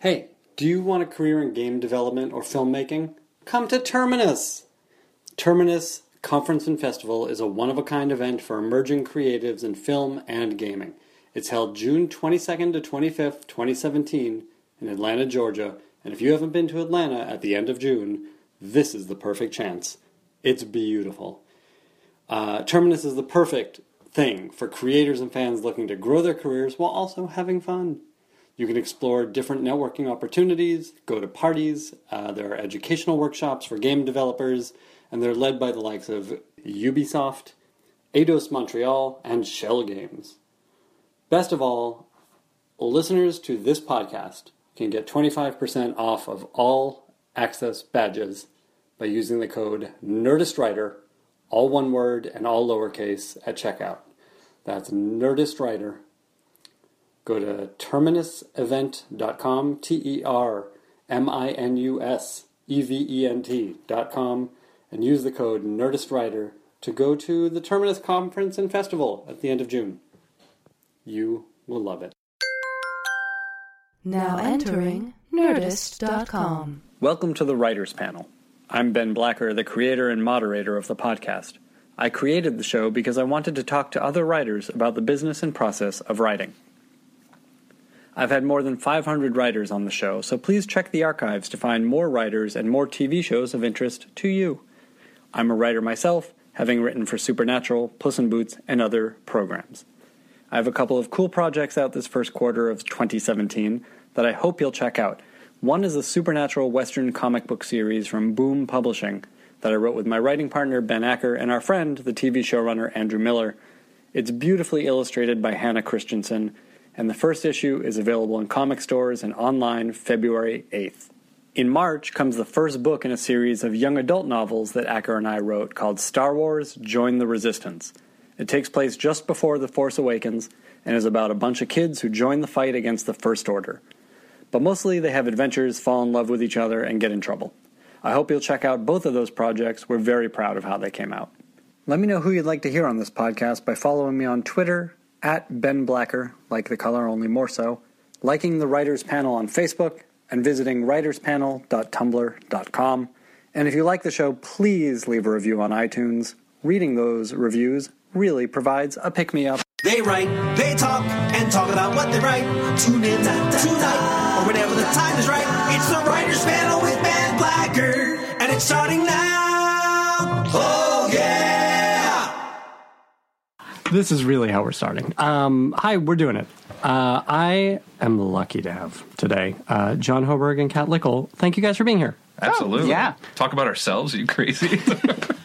Hey, do you want a career in game development or filmmaking? Come to Terminus! Terminus Conference and Festival is a one of a kind event for emerging creatives in film and gaming. It's held June 22nd to 25th, 2017, in Atlanta, Georgia. And if you haven't been to Atlanta at the end of June, this is the perfect chance. It's beautiful. Uh, Terminus is the perfect thing for creators and fans looking to grow their careers while also having fun. You can explore different networking opportunities, go to parties, uh, there are educational workshops for game developers, and they're led by the likes of Ubisoft, Eidos Montreal, and Schell Games. Best of all, listeners to this podcast can get 25% off of all access badges by using the code NerdistWriter, all one word and all lowercase, at checkout. That's NerdistWriter. Go to terminusevent.com, T E R M I N U S E V E N T.com, and use the code NerdistWriter to go to the Terminus Conference and Festival at the end of June. You will love it. Now entering Nerdist.com. Welcome to the Writers Panel. I'm Ben Blacker, the creator and moderator of the podcast. I created the show because I wanted to talk to other writers about the business and process of writing. I've had more than 500 writers on the show, so please check the archives to find more writers and more TV shows of interest to you. I'm a writer myself, having written for Supernatural, Puss in Boots, and other programs. I have a couple of cool projects out this first quarter of 2017 that I hope you'll check out. One is a supernatural Western comic book series from Boom Publishing that I wrote with my writing partner Ben Acker and our friend, the TV showrunner Andrew Miller. It's beautifully illustrated by Hannah Christensen, and the first issue is available in comic stores and online February 8th. In March comes the first book in a series of young adult novels that Acker and I wrote called Star Wars Join the Resistance. It takes place just before The Force Awakens and is about a bunch of kids who join the fight against the First Order. But mostly they have adventures, fall in love with each other, and get in trouble. I hope you'll check out both of those projects. We're very proud of how they came out. Let me know who you'd like to hear on this podcast by following me on Twitter at Ben Blacker, like the color, only more so, liking the Writers Panel on Facebook, and visiting writerspanel.tumblr.com. And if you like the show, please leave a review on iTunes. Reading those reviews really provides a pick me up. They write, they talk, and talk about what they write. Tune in tonight, or whenever the time is right. It's the Writers Panel with Ben Blacker, and it's starting now. This is really how we're starting. Um, hi, we're doing it. Uh, I am lucky to have today uh, John Hoberg and Kat Likkel. Thank you guys for being here. Absolutely. yeah. Talk about ourselves, you crazy.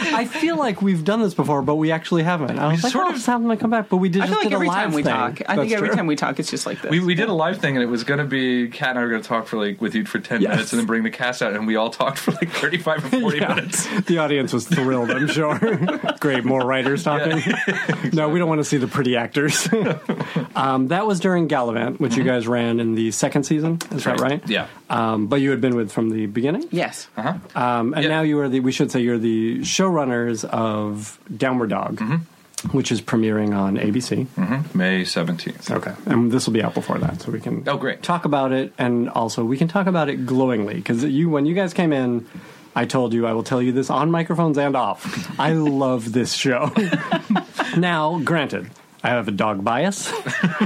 I feel like we've done this before, but we actually haven't. I was like, sort oh, of- just have them come back, but we did. I just feel like a every live time we thing. talk, I That's think every true. time we talk, it's just like this. we, we did a live thing and it was going to be Kat and I were going to talk for like with you for 10 Yes. minutes and then bring the cast out and we all talked for like 35 or 40 Yeah. minutes. The audience was thrilled, I'm sure. Great, more writers talking. No, we don't want to see the pretty actors. um, that was during Galavant, which you guys ran in the second season. Is that right? Mm-hmm. Yeah. Um, but you had been with from the beginning. yes. Uh-huh. Um, and Yeah. now you are the. We should say you're the showrunners of Downward Dog, Mm-hmm. which is premiering on ABC. May 17th. Okay, and this will be out before that, so we can Oh, great. talk about it, and also we can talk about it glowingly because you, when you guys came in, I told you I will tell you this on microphones and off. I love this show. now, granted, I have a dog bias,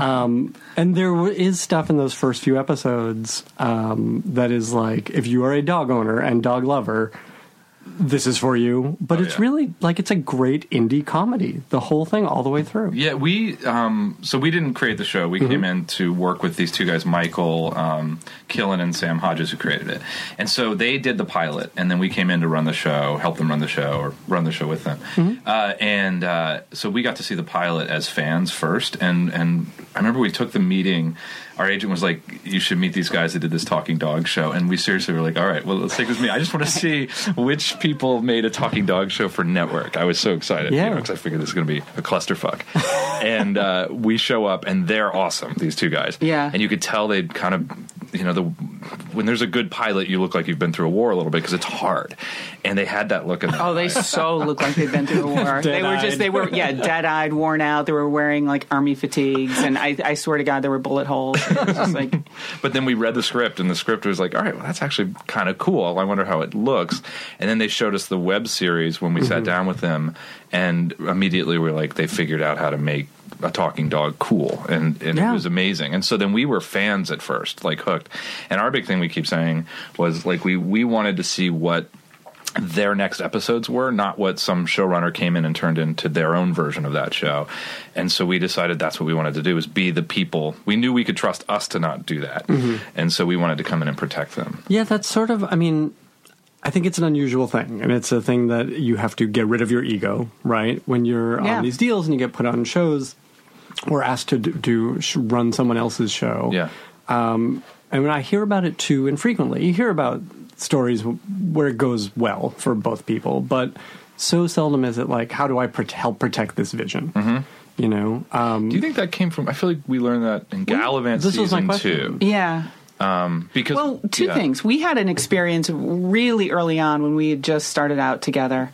um, and there w- is stuff in those first few episodes um, that is like, if you are a dog owner and dog lover. This is for you, but Oh, it's yeah. really like it's a great indie comedy. The whole thing, all the way through. Yeah, we um, so we didn't create the show. We Mm-hmm. came in to work with these two guys, Michael um, Killen and Sam Hodges, who created it. And so they did the pilot, and then we came in to run the show, help them run the show, or run the show with them. Mm-hmm. Uh, and uh, so we got to see the pilot as fans first. And and I remember we took the meeting. Our agent was like, "You should meet these guys that did this Talking Dog show." And we seriously were like, "All right, well, let's take this meeting. I just want to see which people made a Talking Dog show for network." I was so excited, Yeah. because I figured this is going to be a clusterfuck. and uh, we show up, and they're awesome. These two guys, Yeah. and you could tell they'd kind of, you know, the when there's a good pilot, you look like you've been through a war a little bit because it's hard. And they had that look in Oh, they eyes. so look like they'd been through a war. they were just, they were, yeah, dead eyed, worn out. They were wearing like army fatigues, and I, I swear to God, there were bullet holes. It was just like, But then we read the script, and the script was like, all right, well, that's actually kind of cool. I wonder how it looks. And then they showed us the web series when we sat mm-hmm. down with them, and immediately we are like, they figured out how to make a talking dog cool, and, and Yeah. it was amazing. And so then we were fans at first, like hooked. And our big thing we keep saying was like we we wanted to see what their next episodes were, not what some showrunner came in and turned into their own version of that show. And so we decided that's what we wanted to do is be the people. We knew we could trust us to not do that. Mm-hmm. And so we wanted to come in and protect them. Yeah, that's sort of. I mean, I think it's an unusual thing, and it's a thing that you have to get rid of your ego, right? When you're Yeah. on these deals and you get put on shows or asked to do, do run someone else's show. Yeah. Um, and when I hear about it too infrequently, you hear about stories where it goes well for both people, but so seldom is it like, how do I prote- help protect this vision? Mm-hmm. You know, um, Do you think that came from I feel like we learned that in Galavant this was my season question. 2. yeah. Because Well, two yeah. things. We had an experience really early on when we had just started out together,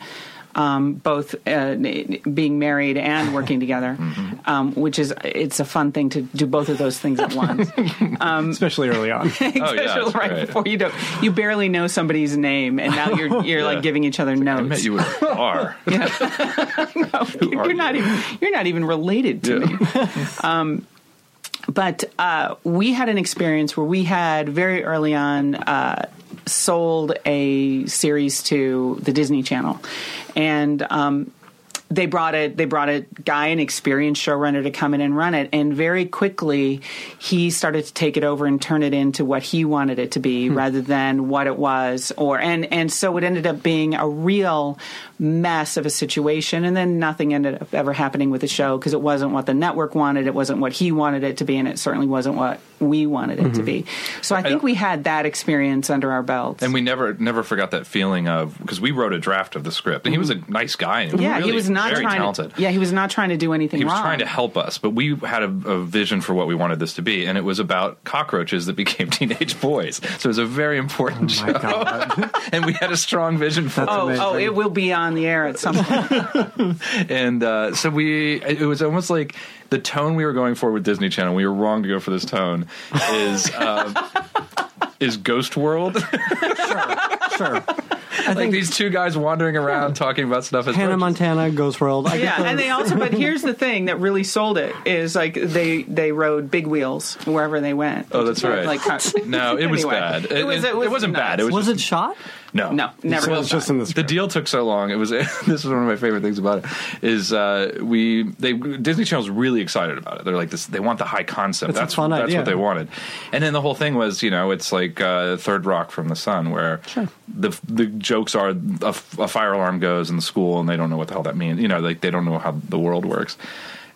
um, both uh, being married and working together, Mm-hmm. um, which is it's a fun thing to do both of those things at once. especially early on. Especially Oh, that's right great. before you don't, you barely know somebody's name, and now you're you're Yeah. like giving each other notes. I met you at a bar. you're, are not you? even you're not even related to me. Yeah. but uh, we had an experience where we had very early on uh, sold a series to the Disney Channel, and um, they brought it. They brought a guy, an experienced showrunner, to come in and run it. And very quickly, he started to take it over and turn it into what he wanted it to be, rather than what it was. Or and and so it ended up being a real mess of a situation. And then nothing ended up ever happening with the show because it wasn't what the network wanted. It wasn't what he wanted it to be, and it certainly wasn't what we wanted it to be. Mm-hmm. So I think we had that experience under our belts. And we never never forgot that feeling of because we wrote a draft of the script and he was a mm-hmm. nice guy and yeah, really he was not very trying talented. to. Yeah, he was not trying to do anything he was wrong. trying to help us, but we had a, a vision for what we wanted this to be, and it was about cockroaches that became teenage boys. So it was a very important Oh show, and we had a strong vision for That's it. Oh, oh, it will be on the air at some point. And uh, so we, it was almost like the tone we were going for with Disney Channel. We were wrong to go for this tone. Is um, is Ghost World? sure. I like think these two guys wandering around talking about stuff. As Hannah roaches. Montana, Ghost World. I yeah, those. and they also. But here's the thing that really sold it is like they they rode big wheels wherever they went. Oh, that's right. Like No, it was Anyway, bad. It, was. It, was wasn't bad. It was, was just- it shot? no, no, never. So was just in the The deal took so long. It was this is one of my favorite things about it. Is uh, we they Disney Channel's really excited about it. They're like this. They want the high concept. It's a that's fun that's idea. what they wanted. And then the whole thing was, you know, it's like uh, Third Rock from the Sun, where the the jokes are a, a fire alarm goes in the school and they don't know what the hell that means. You know, like they don't know how the world works.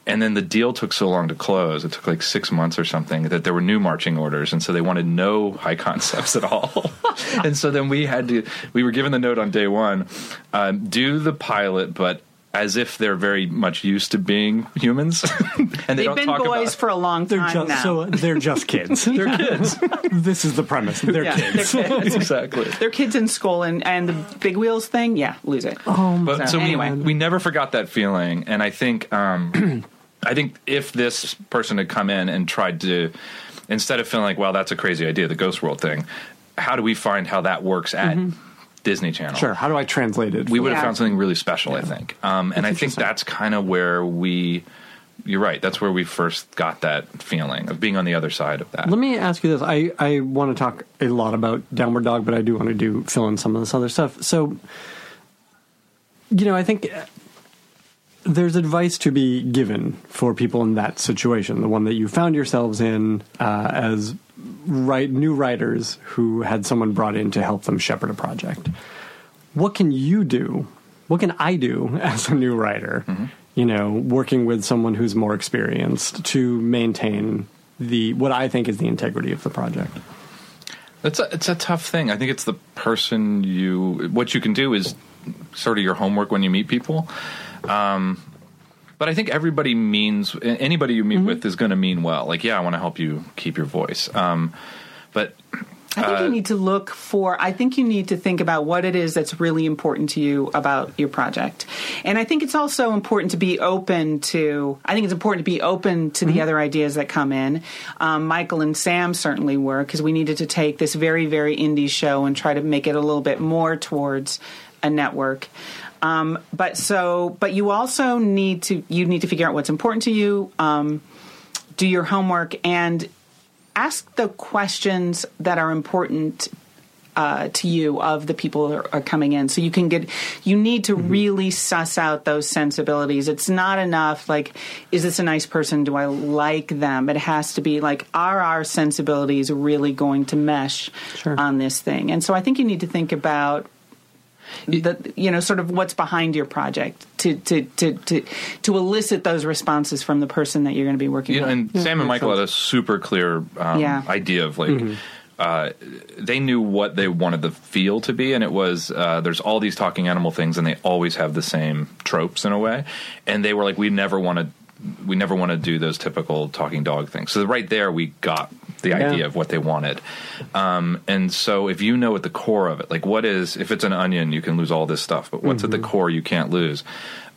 And then the deal took so long to close. It took like six months or something that there were new marching orders, and so they wanted no high concepts at all. and so then we had to. We were given the note on day one: um, do the pilot, but as if they're very much used to being humans, and they They've don't been talk boys about. for a long They're time just now. so they're just kids. they're kids, this is the premise. They're yeah, kids. they're kids. exactly. They're kids in school, and and the big wheels thing. Yeah, lose it. Oh, But So, so, anyway. we, we never forgot that feeling, and I think um, I think if this person had come in and tried to, instead of feeling like, well, that's a crazy idea, the Ghost World thing, how do we find how that works at Disney Channel? Sure. How do I translate it? we would have Yeah. found something really special, I think, um, and I think that's kind of where we. You're right. That's where we first got that feeling of being on the other side of that. Let me ask you this. I, I want to talk a lot about Downward Dog, but I do want to do fill in some of this other stuff. So, you know, I think uh, there's advice to be given for people in that situation, the one that you found yourselves in uh, as right new writers who had someone brought in to help them shepherd a project. What can you do? What can I do as a new writer? You know, working with someone who's more experienced to maintain the what I think is the integrity of the project. It's a it's a tough thing. I think it's the person you what you can do is sort of your homework when you meet people. Um, but I think everybody means anybody you meet with is going to mean well. Like, yeah, I want to help you keep your voice. Um, but I think you need to look for, I think you need to think about what it is that's really important to you about your project. And I think it's also important to be open to, I think it's important to be open to the other ideas that come in. Um, Michael and Sam certainly were, because we needed to take this very, very indie show and try to make it a little bit more towards a network. Um, but so, but you also need to, you need to figure out what's important to you. Um, do your homework and ask the questions that are important uh, to you of the people that are, are coming in. So you can get you need to really suss out those sensibilities. It's not enough like is this a nice person? Do i like them? It has to be like are our sensibilities really going to mesh Sure. on this thing? And so i think you need to think about the you know sort of what's behind your project to to to to, to elicit those responses from the person that you're going to be working You know, with and Sam and Michael had a super clear um, Yeah. idea of like. Uh, they knew what they wanted the feel to be, and it was uh, there's all these talking animal things, and they always have the same tropes in a way. And they were like, we never want to, we never want to do those typical talking dog things. So right there, we got the Yeah. idea of what they wanted. Um, and so if you know at the core of it, like what is, if it's an onion, you can lose all this stuff, but what's at the core you can't lose.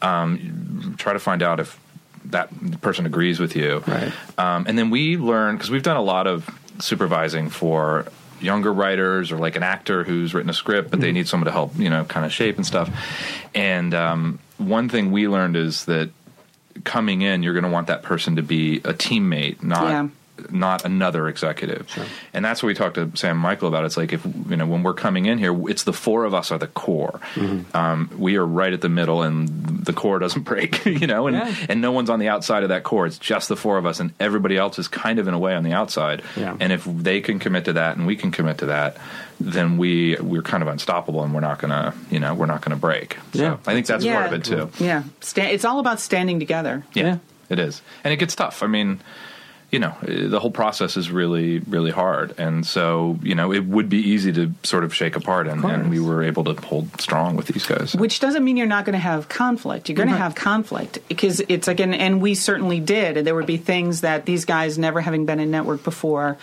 Um, try to find out if that person agrees with you. Right. Um, and then we learn because we've done a lot of supervising for younger writers or like an actor who's written a script, but they need someone to help, you know, kind of shape and stuff. And um, one thing we learned is that coming in, you're going to want that person to be a teammate, not. Yeah. Not another executive, and that's what we talked to Sam Michael about. It's like if you know when we're coming in here, it's the four of us are the core. Um, we are right at the middle, and the core doesn't break. You know, and Yeah. and no one's on the outside of that core. It's just the four of us, and everybody else is kind of in a way on the outside. Yeah. And if they can commit to that, and we can commit to that, then we we're kind of unstoppable, and we're not gonna you know we're not gonna break. So Yeah. I think that's part of it too. Yeah, Sta- it's all about standing together. Yeah, Yeah. it is, and it gets tough. I mean. You know, the whole process is really, really hard, and so you know it would be easy to sort of shake apart, and, and we were able to hold strong with these guys. Which doesn't mean you're not going to have conflict. You're going to have conflict because it's like, and, and we certainly did. And there would be things that these guys, never having been in network before,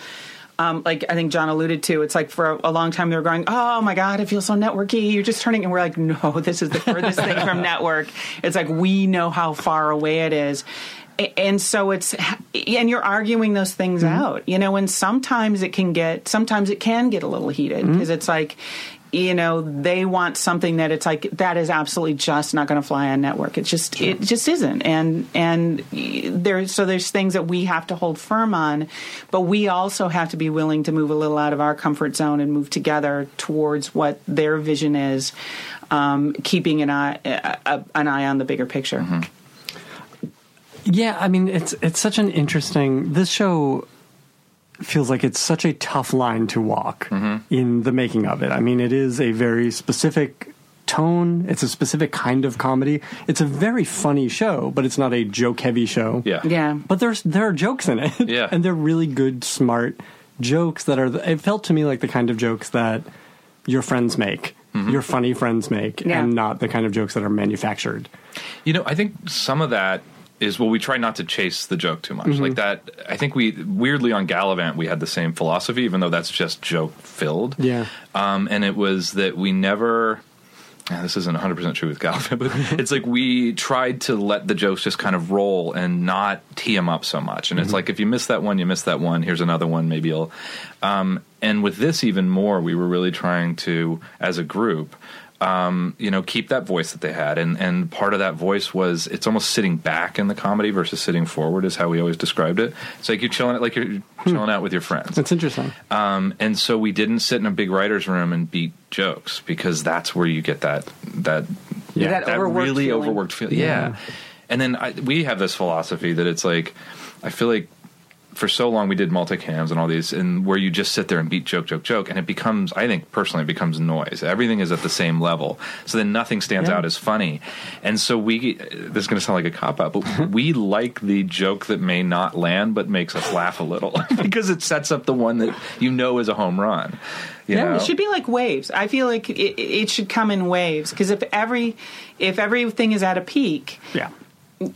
um, like I think John alluded to, it's like for a, a long time they were going, "Oh my God, it feels so networky." You're just turning, and we're like, "No, this is the furthest thing from network." It's like we know how far away it is. And so it's, and you're arguing those things out, you know, and sometimes it can get, sometimes it can get a little heated because it's like, you know, they want something that it's like, that is absolutely just not going to fly on network. It just, it just isn't. And, and there's, so there's things that we have to hold firm on, but we also have to be willing to move a little out of our comfort zone and move together towards what their vision is, um, keeping an eye, a, a- an eye on the bigger picture. Mm-hmm. Yeah, I mean it's it's such an interesting. This show feels like it's such a tough line to walk mm-hmm. in the making of it. I mean, it is a very specific tone. It's a specific kind of comedy. It's a very funny show, but it's not a joke heavy show. Yeah, Yeah. But there's there are jokes in it. Yeah. and they're really good, smart jokes that are. The, it felt to me like the kind of jokes that your friends make, mm-hmm. your funny friends make, Yeah. and not the kind of jokes that are manufactured. You know, I think some of that is well, we try not to chase the joke too much. Mm-hmm. Like that, I think we weirdly on Galavant we had the same philosophy, even though that's just joke filled. Yeah. um, and it was that we never. This isn't 100% true with Galavant, but it's like we tried to let the jokes just kind of roll and not tee them up so much. And it's like if you miss that one, you miss that one. Here's another one. Maybe you'll. Um, and with this, even more, we were really trying to, as a group, um, you know, keep that voice that they had, and and part of that voice was it's almost sitting back in the comedy versus sitting forward is how we always described it. It's like you're chilling, like you're chilling out with your friends. That's interesting. Um, and so we didn't sit in a big writers' room and beat jokes because that's where you get that that Yeah. That that overworked really feeling. overworked feeling. Yeah. And then I, we have this philosophy that it's like I feel like for so long we did multicams and all these and where you just sit there and beat joke joke joke and it becomes I think personally it becomes noise. Everything is at the same level. So then nothing stands Yeah. out as funny. And so we this is going to sound like a cop out but we like the joke that may not land but makes us laugh a little because it sets up the one that you know is a home run. You Yeah, know? It should be like waves. I feel like it, it should come in waves because if every if everything is at a peak, Yeah.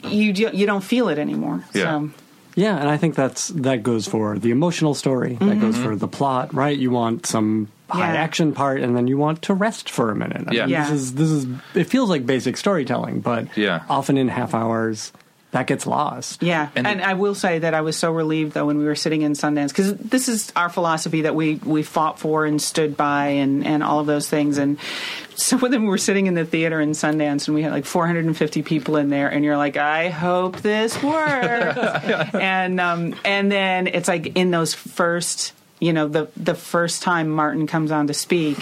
you do- you don't feel it anymore. Yeah. So Yeah, and I think that's that goes for the emotional story. That goes for the plot, right? You want some high Mm-hmm. Yeah. action part, and then you want to rest for a minute. I Yeah. mean, Yeah. this is this is. It feels like basic storytelling, but Yeah. often in half hours that gets lost. Yeah, And and, it- I will say that I was so relieved though when we were sitting in Sundance because this is our philosophy that we we fought for and stood by and and all of those things. And some of them were sitting in the theater in Sundance and we had like 450 people in there, and you're like, I hope this works. and um, and then it's like in those first, you know, the the first time Martin comes on to speak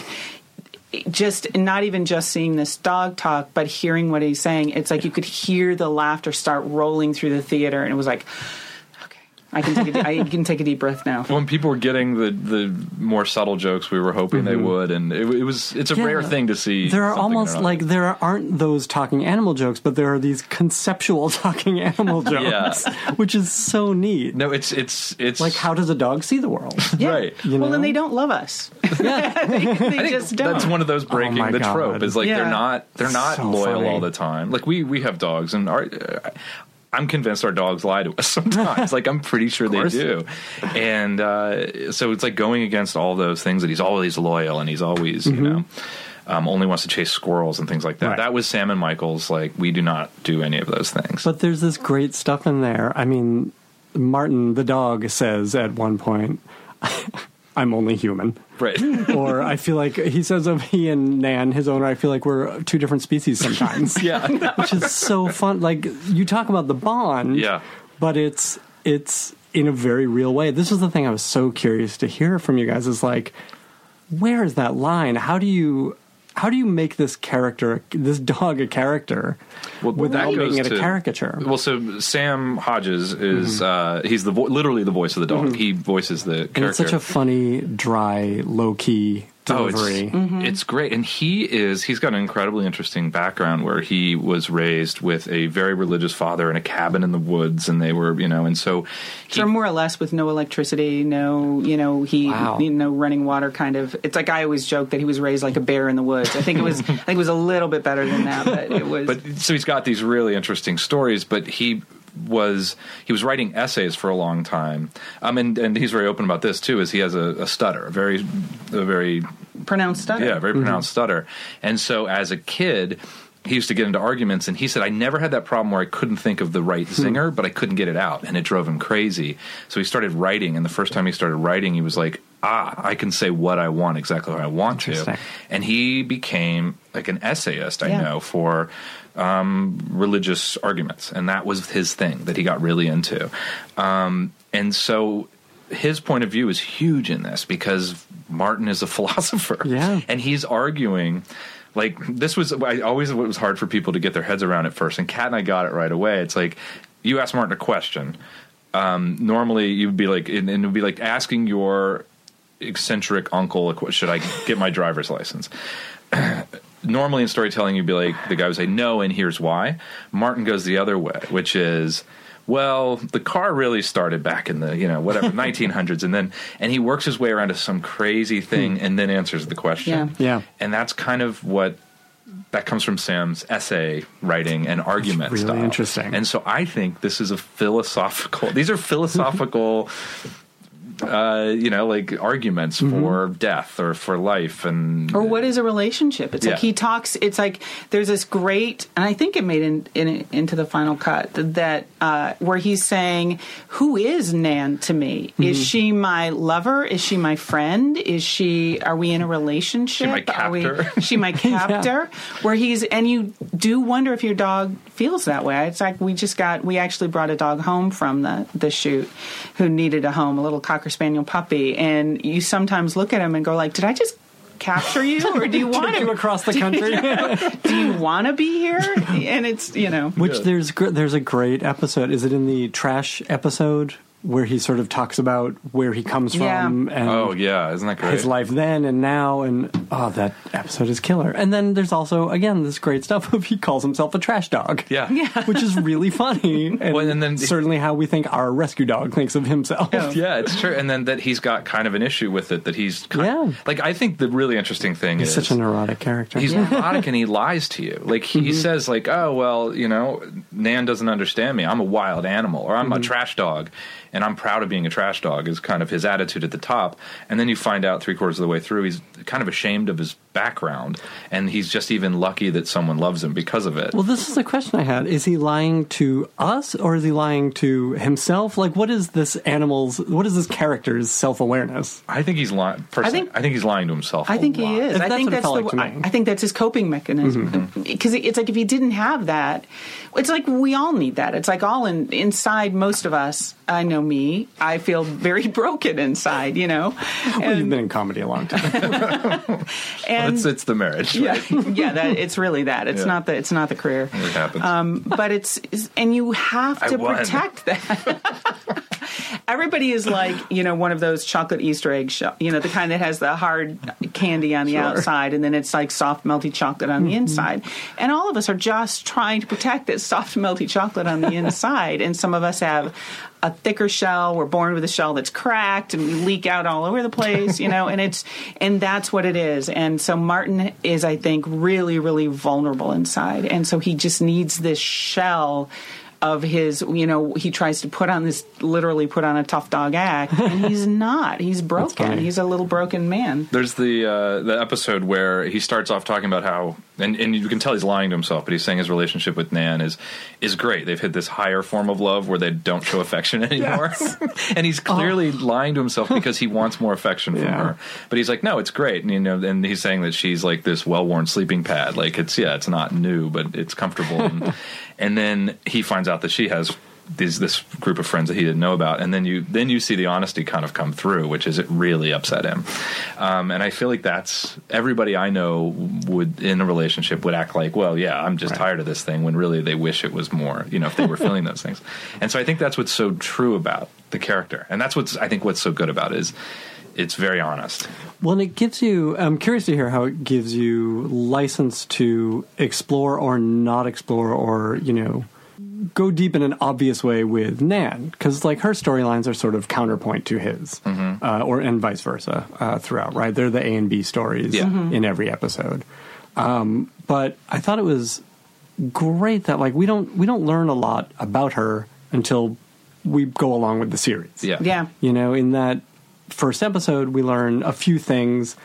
just not even just seeing this dog talk, but hearing what he's saying, it's like you could hear the laughter start rolling through the theater, and it was like, I can take a, I can take a deep breath now. when people were getting the the more subtle jokes we were hoping they mm-hmm. would, and it, it was it's a Yeah. rare thing to see. There are almost like there aren't those talking animal jokes, but there are these conceptual talking animal jokes, which is so neat. no, it's it's it's Like, how does a dog see the world? Yeah. right. You well, know? and they don't love us. yeah. they I think just don't. that's one of those oh breaking my the God. trope is like Yeah. they're not they're not So loyal funny. all the time. Like we we have dogs and our. Uh, I'm convinced our dogs lie to us sometimes. like I'm pretty sure they do, and uh, so it's like going against all those things that he's always loyal and he's always you know um, only wants to chase squirrels and things like that. Mm-hmm. Right. That was Sam and Michael's. Like we do not do any of those things. But there's this great stuff in there. I mean, Martin the dog says at one point, "I'm only human," right. or I feel like he says of he and Nan, his owner. I feel like we're two different species sometimes. yeah. which is so fun. Like you talk about the bond, Yeah. but it's it's in a very real way. This is the thing I was so curious to hear from you guys. Is like, where is that line? How do you how do you make this character, this dog, a character Well, without making it to- a caricature? Well, so Sam Hodges is Mm-hmm. uh, he's the vo- literally the voice of the dog. He voices the character. and it's such a funny, dry, low key Oh, it's, delivery. Mm-hmm. it's great, and he is—he's got an incredibly interesting background where he was raised with a very religious father in a cabin in the woods, and they were, you know, and so he, So more or less with no electricity, no, you know, he, Wow. you know, running water kind of. It's like I always joke that he was raised like a bear in the woods. I think it was, I think it was a little bit better than that, but it was. but so he's got these really interesting stories, but he was he was writing essays for a long time, um, and and he's very open about this too. Is he has a, a stutter, a very a very pronounced stutter. Yeah, very pronounced stutter. And so as a kid, he used to get into arguments, and he said, I never had that problem where I couldn't think of the right zinger, but I couldn't get it out, and it drove him crazy. So he started writing, and the first time he started writing, he was like, Ah, I can say what I want exactly what I want to. And he became like an essayist, I Yeah. know, for um, religious arguments, and that was his thing that he got really into. Um, and so his point of view is huge in this because Martin is a philosopher, Yeah. and he's arguing. Like this was, I always it was hard for people to get their heads around at first, and Kat and I got it right away. It's like you ask Martin a question. Um, normally, you would be like, and and it would be like asking your eccentric uncle, "Should I get my driver's license?" normally in storytelling you'd be like the guy would say no and here's why martin goes the other way which is well the car really started back in the you know whatever 1900s and then and he works his way around to some crazy thing and then answers the question Hmm. Yeah. and that's kind of what that comes from Sam's essay writing and argument really style. interesting. And so I think this is a philosophical. These are philosophical, uh, you know, like arguments Mm-hmm. for death or for life and Or what is a relationship? It's Yeah. like he talks. It's like there's this great, and I think it made in, in into the final cut that uh, where he's saying, "Who is Nan to me? Is Mm-hmm. she my lover? Is she my friend? Is she? Are we in a relationship? my Are we? she my captor? Where he's and you do wonder if your dog feels that way. It's like we just got we actually brought a dog home from the the shoot who needed a home, a little cocker spaniel puppy, and you sometimes look at him and go like, "Did I just?" capture you or do you want to across the country. do you want to be here and it's you know Which there's there's a great episode. Is it in the trash episode where he sort of talks about where he comes Yeah. from and Oh yeah, isn't that great? his life then and now and oh that episode is killer and then there's also again this great stuff of he calls himself a trash dog Yeah. Yeah. which is really funny and, Well, and then- certainly how we think our rescue dog thinks of himself Yeah, it's true. And then that he's got kind of an issue with it. That he's kind Yeah. like I think the really interesting thing he's is such a neurotic character he's neurotic and he lies to you. Like he mm-hmm. says, like, oh well, you know, Nan doesn't understand me. I'm a wild animal, or I'm a mm-hmm. trash dog, and I'm proud of being a trash dog. Is kind of his attitude at the top, and then you find out three quarters of the way through, he's kind of ashamed of his background, and he's just even lucky that someone loves him because of it. well this is the question i had is he lying to us or is he lying to himself like what is this animal's what is this character's self-awareness I think he's lying. I think- I think, he's lying to himself. I think he is. I think what it that's the. like I. I think that's his coping mechanism. Mm-hmm. Because it's like if he didn't have that, it's like we all need that. It's like all in inside. Most of us. I know me. I feel very broken inside. You know, well, you've been in comedy a long time and It's, it's the marriage. yeah, right? yeah. That it's really that. It's Yeah. not the. It's not the career. It happens. Um, but it's and you have to protect that. Everybody is like you know one of those chocolate Easter egg you know the kind that has the hard candy on the outside and then it's like soft melty chocolate on Mm-hmm. the inside. And all of us are just trying to protect this soft melty chocolate on the inside. And some of us have a thicker shell. We're born with a shell that's cracked and we leak out all over the place, you know. And it's and that's what it is. And so Martin is, I think, really really vulnerable inside, and so he just needs this shell of his you know he tries to put on this literally put on a tough dog act and he's not he's broken he's a little broken man There's the uh, the episode where he starts off talking about how, and, and you can tell he's lying to himself, but he's saying his relationship with Nan is is great. They've hit this higher form of love where they don't show affection anymore, and he's clearly lying to himself because he wants more affection from Yeah. her. But he's like, no, it's great, and you know, and he's saying that she's like this well worn sleeping pad. Like it's yeah, it's not new, but it's comfortable. and, and then he finds out that she has these this group of friends that he didn't know about, and then you then you see the honesty kind of come through, which is it really upset him. Um, and I feel like that's everybody I know would in a relationship would act like, well, yeah, I'm just Right. tired of this thing, when really they wish it was more. You know, if they were feeling those things. And so I think that's what's so true about the character, and that's what's I think what's so good about it is it's very honest. Well, and it gives you. I'm curious to hear how it gives you license to explore or not explore, or you know, go deep in an obvious way with Nan, because like her storylines are sort of counterpoint to his, uh, or and vice versa uh, throughout. Right, they're the A and B stories Yeah. in every episode. Um, but I thought it was great that like we don't we don't learn a lot about her until we go along with the series. Yeah, yeah You know, in that first episode, we learn a few things,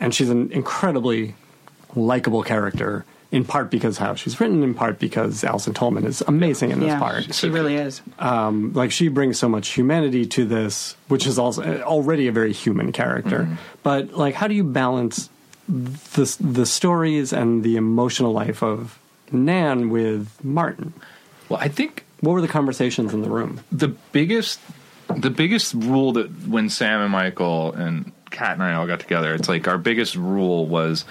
and she's an incredibly likable character. In part because how she's written, in part because Allison Tolman is amazing in this yeah part. she really is Um, like she brings so much humanity to this, which is also already a very human character. But like, how do you balance the the stories and the emotional life of Nan with Martin? Well, I think What were the conversations in the room? the biggest the biggest rule that when Sam and Michael and Kat and I all got together, it's like our biggest rule was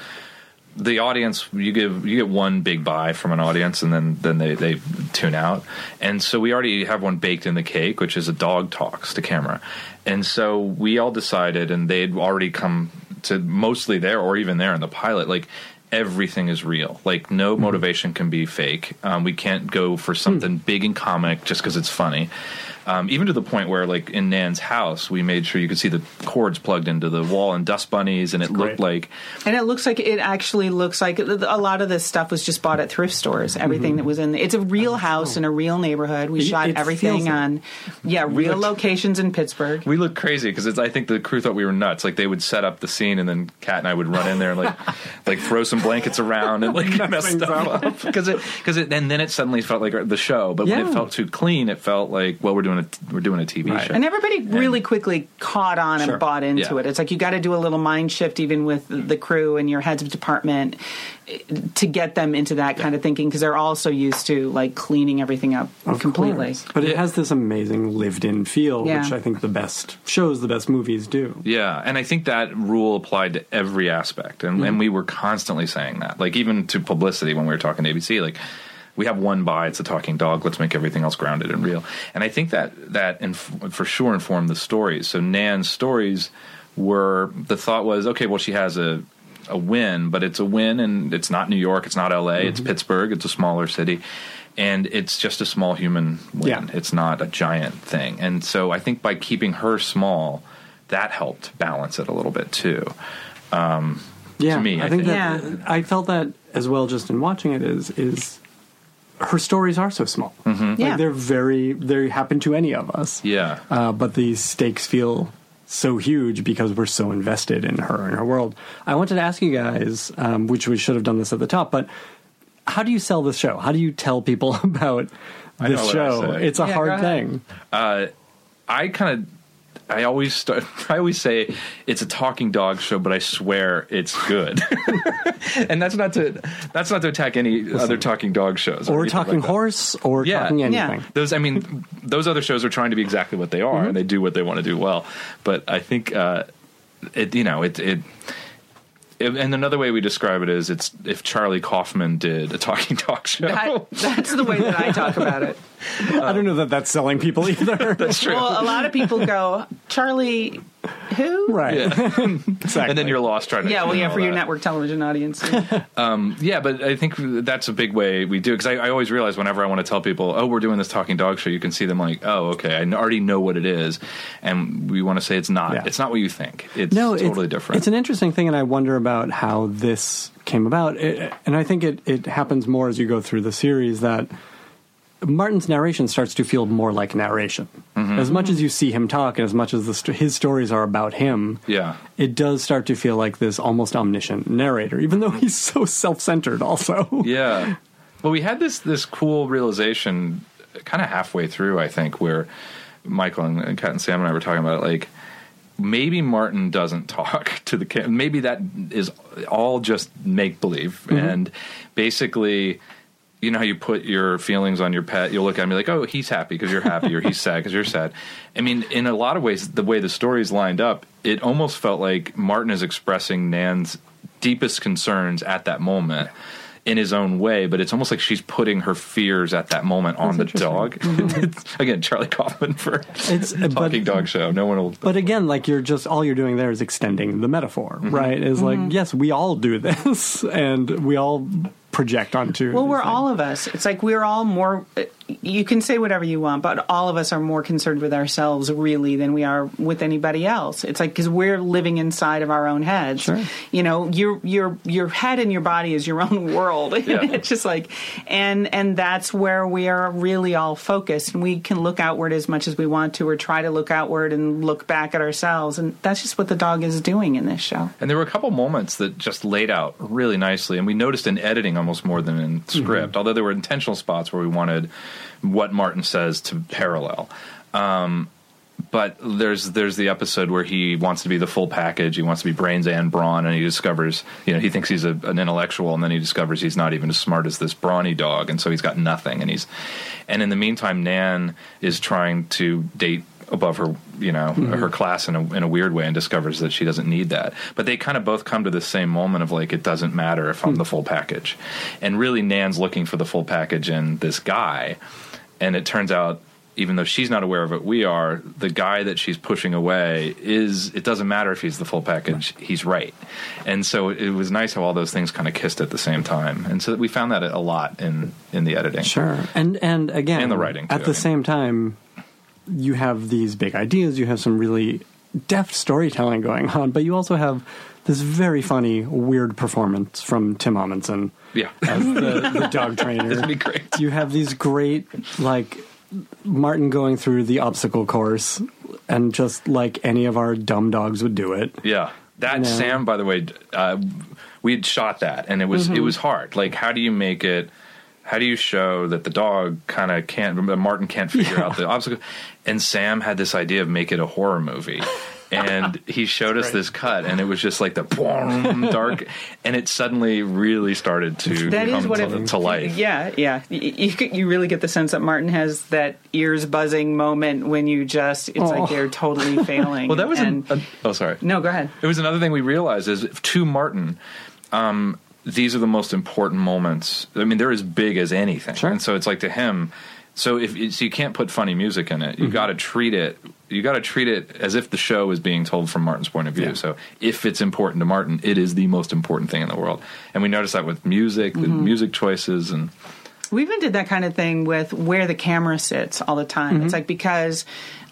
the audience you give you get one big buy from an audience and then then they, they tune out. And so we already have one baked in the cake which is a dog talks to camera. And so we all decided and they'd already come to mostly there or even there in the pilot like everything is real. Like no motivation can be fake. Um, we can't go for something big and comic just because it's funny um, even to the point where like in nan's house we made sure you could see the cords plugged into the wall and dust bunnies and it looked like And it looks like it actually looks like a lot of this stuff was just bought at thrift stores. Everything that was in it's a real house in a real neighborhood. We It- shot it everything feels on yeah real locations in Pittsburgh. We looked crazy because I think the crew thought we were nuts. Like they would set up the scene, and then Kat and I would run in there and like like throw some blankets around and like mess stuff up. up because it because it and then it suddenly felt like the show. But when it felt too clean, it felt like well we're doing a we're doing a TV Right. show. And everybody really quickly caught on Sure. and bought into Yeah. it. It's like you got to do a little mind shift, even with the crew and your heads of department, to get them into that kind of thinking because they're all so used to like cleaning everything up Of completely. course. But it has this amazing lived-in feel, Yeah. which I think the best shows, the best movies do. Yeah, and I think that rule applied to every aspect, and, and mm. we were constantly saying that. Like even to publicity when we were talking to ABC, like we have one by it's a talking dog. Let's make everything else grounded and real. And I think that that inf- for sure informed the stories. So Nan's stories were the thought was okay. Well, she has a a win, but it's a win, and it's not New York, it's not L.A., it's mm-hmm. Pittsburgh, it's a smaller city, and it's just a small human win. Yeah. It's not a giant thing. And so I think by keeping her small, that helped balance it a little bit too. Um, yeah, to me, I I think think. that Yeah. I felt that as well just in watching it is is her stories are so small. Mm-hmm. Yeah. Like they're very they happen to any of us. Yeah. Uh, but the stakes feel so huge because we're so invested in her and her world. I wanted to ask you guys, um, which we should have done this at the top, but how do you sell this show? How do you tell people about this know what I show? It's a Yeah, hard ahead. thing. I kind of. I always start. I always say it's a talking dog show, but I swear it's good. and that's not to that's not to attack any other talking dog shows Or anything talking like horse, or Yeah. talking Yeah. Those, I mean, those other shows are trying to be exactly what they are, Mm-hmm. and they do what they want to do well. But I think uh, it, you know, it, it, it. And another way we describe it is, it's if Charlie Kaufman did a talking talk show. That, that's the way that I talk about it. I don't know that that's selling people either. That's true. Well, a lot of people go, Charlie, who? right. exactly. and then you're lost trying to. Yeah, well, yeah, for your that. network television audience. Um, yeah, but I think that's a big way we do because I, I always realize whenever I want to tell people, "Oh, we're doing this talking dog show," you can see them like, "Oh, okay, I already know what it is," and we want to say it's not. Yeah. It's not what you think. It's no, totally it's, different. It's an interesting thing, and I wonder about how this came about. It, and I think it, it happens more as you go through the series that Martin's narration starts to feel more like narration. Mm-hmm. As much as you see him talk, and as much as the, st- his stories are about him, yeah. it does start to feel like this almost omniscient narrator, even though he's so self centered, also. Yeah. Well, we had this this cool realization kind of halfway through, I think, where Michael and, and Kat and Sam and I were talking about it. Like, maybe Martin doesn't talk to the kid. Maybe that is all just make believe. And basically, you know how you put your feelings on your pet? You'll look at me like, oh, he's happy because you're happy, or he's sad because you're sad. I mean, in a lot of ways, the way the story's lined up, it almost felt like Martin is expressing Nan's deepest concerns at that moment in his own way, but it's almost like she's putting her fears at that moment on the dog. Again, Charlie Kaufman for It's talking but, dog show. No one will. But again, like you're just all you're doing there is extending the metaphor, Mm-hmm. right? Is like yes, we all do this, and we all project onto. Well, we're things. all of us. It's like we're all more. You can say whatever you want, but all of us are more concerned with ourselves, really, than we are with anybody else. It's like because we're living inside of our own heads. Sure. You know, your your your head and your body is your own world. Yeah. it's just like, and and that's where we are really all focused, and we can look outward as much as we want to, or try to look outward and look back at ourselves, and that's just what the dog is doing in this show. And there were a couple moments that just laid out really nicely, and we noticed in editing almost more than in script. Mm-hmm. Although there were intentional spots where we wanted what Martin says to parallel. Um, but there's there's the episode where he wants to be the full package. He wants to be brains and brawn, and he discovers you know he thinks he's a, an intellectual, and then he discovers he's not even as smart as this brawny dog, and so he's got nothing. And he's and in the meantime, Nan is trying to date above her you know her class in a in a weird way, and discovers that she doesn't need that. But they kind of both come to the same moment of like it doesn't matter if I'm the full package, and really Nan's looking for the full package in this guy, and it turns out even though she's not aware of it, we are. The guy that she's pushing away is. It doesn't matter if he's the full package; he's right. And so it was nice how all those things kind of kissed at the same time. And so we found that a lot in in the editing. Sure, and and again, And the writing, too, At I the mean. same time, you have these big ideas. You have some really deft storytelling going on, but you also have this very funny, weird performance from Tim Amundsen Yeah, as the, the dog trainer. it'd be great. You have these great, like Martin going through the obstacle course, and just like any of our dumb dogs would do it. Yeah, that You know? Sam. By the way, uh, we had shot that, and it was Mm-hmm. it was hard. Like, how do you make it? How do you show that the dog kind of can't? Martin can't figure out the obstacle, and Sam had this idea of make it a horror movie. And he showed us this cut, and it was just like the boom, dark, and it suddenly really started to That come is what to, it, to life. Yeah, yeah. You, you, really get the sense that Martin has that ears buzzing moment when you just, it's Oh. like they're totally failing. Well, that was and, an, a, oh sorry. no, go ahead. It was another thing we realized is to Martin, um, these are the most important moments. I mean, they're as big as anything. Sure. And so it's like to him. So if so you can't put funny music in it, you got to treat it. You got to treat it as if the show is being told from Martin's point of view. Yeah. So if it's important to Martin, it is the most important thing in the world. And we notice that with music, the music choices, and We even did that kind of thing with where the camera sits all the time. Mm-hmm. It's like because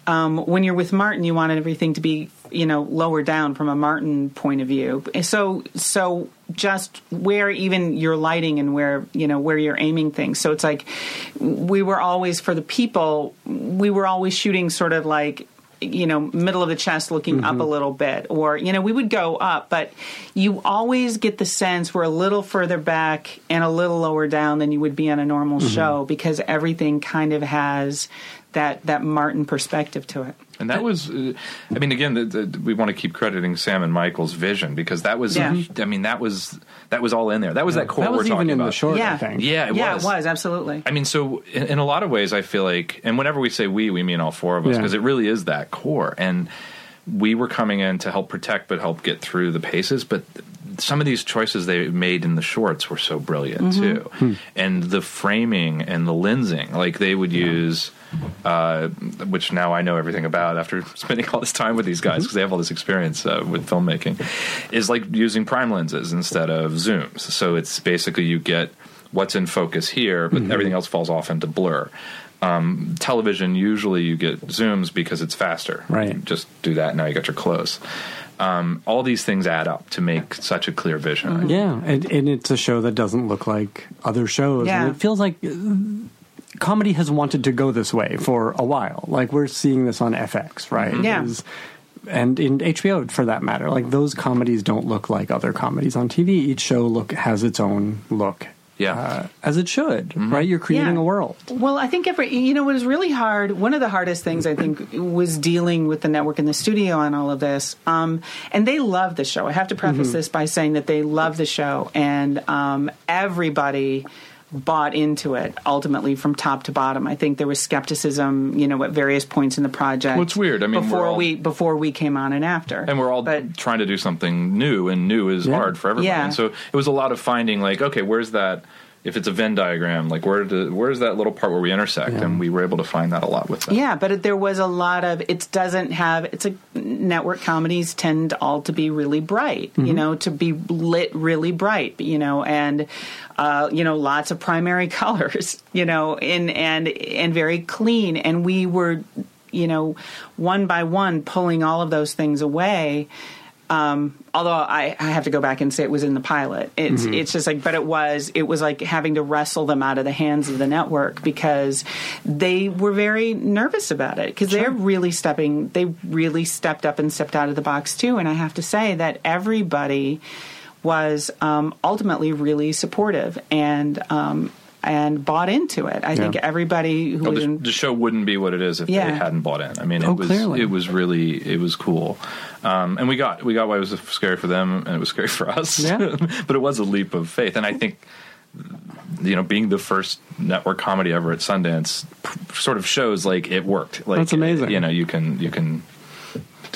um, when you're with Martin, you want everything to be you know lower down from a Martin point of view. So so just where even your lighting and where you know where you're aiming things. So it's like we were always for the people. We were always shooting sort of like you know middle of the chest looking up a little bit or you know we would go up but you always get the sense we're a little further back and a little lower down than you would be on a normal show because everything kind of has that that martin perspective to it And that was, uh, I mean, again, the, the, we want to keep crediting Sam and Michael's vision because that was, Yeah. I mean, that was that was all in there. That was that core that was we're even talking in about. the short, Yeah. I think. Yeah, it yeah was. it was absolutely I mean, so in, in a lot of ways, I feel like, and whenever we say we, we mean all four of us Yeah. because it really is that core. And we were coming in to help protect, but help get through the paces. But some of these choices they made in the shorts were so brilliant too, and the framing and the lensing, like they would use. Uh, which now I know everything about after spending all this time with these guys because they have all this experience uh, with filmmaking, is like using prime lenses instead of zooms. So it's basically you get what's in focus here, but everything else falls off into blur. Um, television usually you get zooms because it's faster. Right. You just do that. Now you got your close. Um, all these things add up to make such a clear vision. Yeah, and, and it's a show that doesn't look like other shows. Yeah. And it feels like uh, comedy has wanted to go this way for a while. Like we're seeing this on FX, right? Yeah. Is- and in HBO for that matter. Like those comedies don't look like other comedies on TV. Each show look has its own look. Yeah. Uh, as it should, right? You're creating Yeah. a world. Well, I think every you know what was really hard. One of the hardest things I think was dealing with the network and the studio on all of this. Um, and they love the show. I have to preface this by saying that they love the show, and um, everybody bought into it ultimately from top to bottom. I think there was skepticism, you know, at various points in the project. Well, it's weird. I mean, before all- we before we came on and after, and we're all But trying to do something new, and new is Yeah. hard for everybody. Yeah. And so it was a lot of finding, like, okay, where's that? If it's a Venn diagram, like where do, where's that little part where we intersect? Yeah. And we were able to find that a lot with that. Yeah, but it, there was a lot of it doesn't have it's a network comedies tend all to be really bright, you know, to be lit really bright, you know, and uh, you know, lots of primary colors, you know, and and and very clean and we were you know, one by one pulling all of those things away. Um, although I, I have to go back and say it was in the pilot. It's it's just like, but it was it was like having to wrestle them out of the hands of the network because they were very nervous about it because they're really stepping they really stepped up and stepped out of the box too. And I have to say that everybody was um, ultimately really supportive and um, and bought into it. I think everybody who Well, was the, in, the show wouldn't be what it is if Yeah. they hadn't bought in. I mean, it Oh, was clearly. it was really it was cool, um, and we got we got why it was scary for them and it was scary for us. Yeah. but it was a leap of faith, and I think you know being the first network comedy ever at Sundance p- sort of shows like it worked. Like That's amazing. You know, you can you can.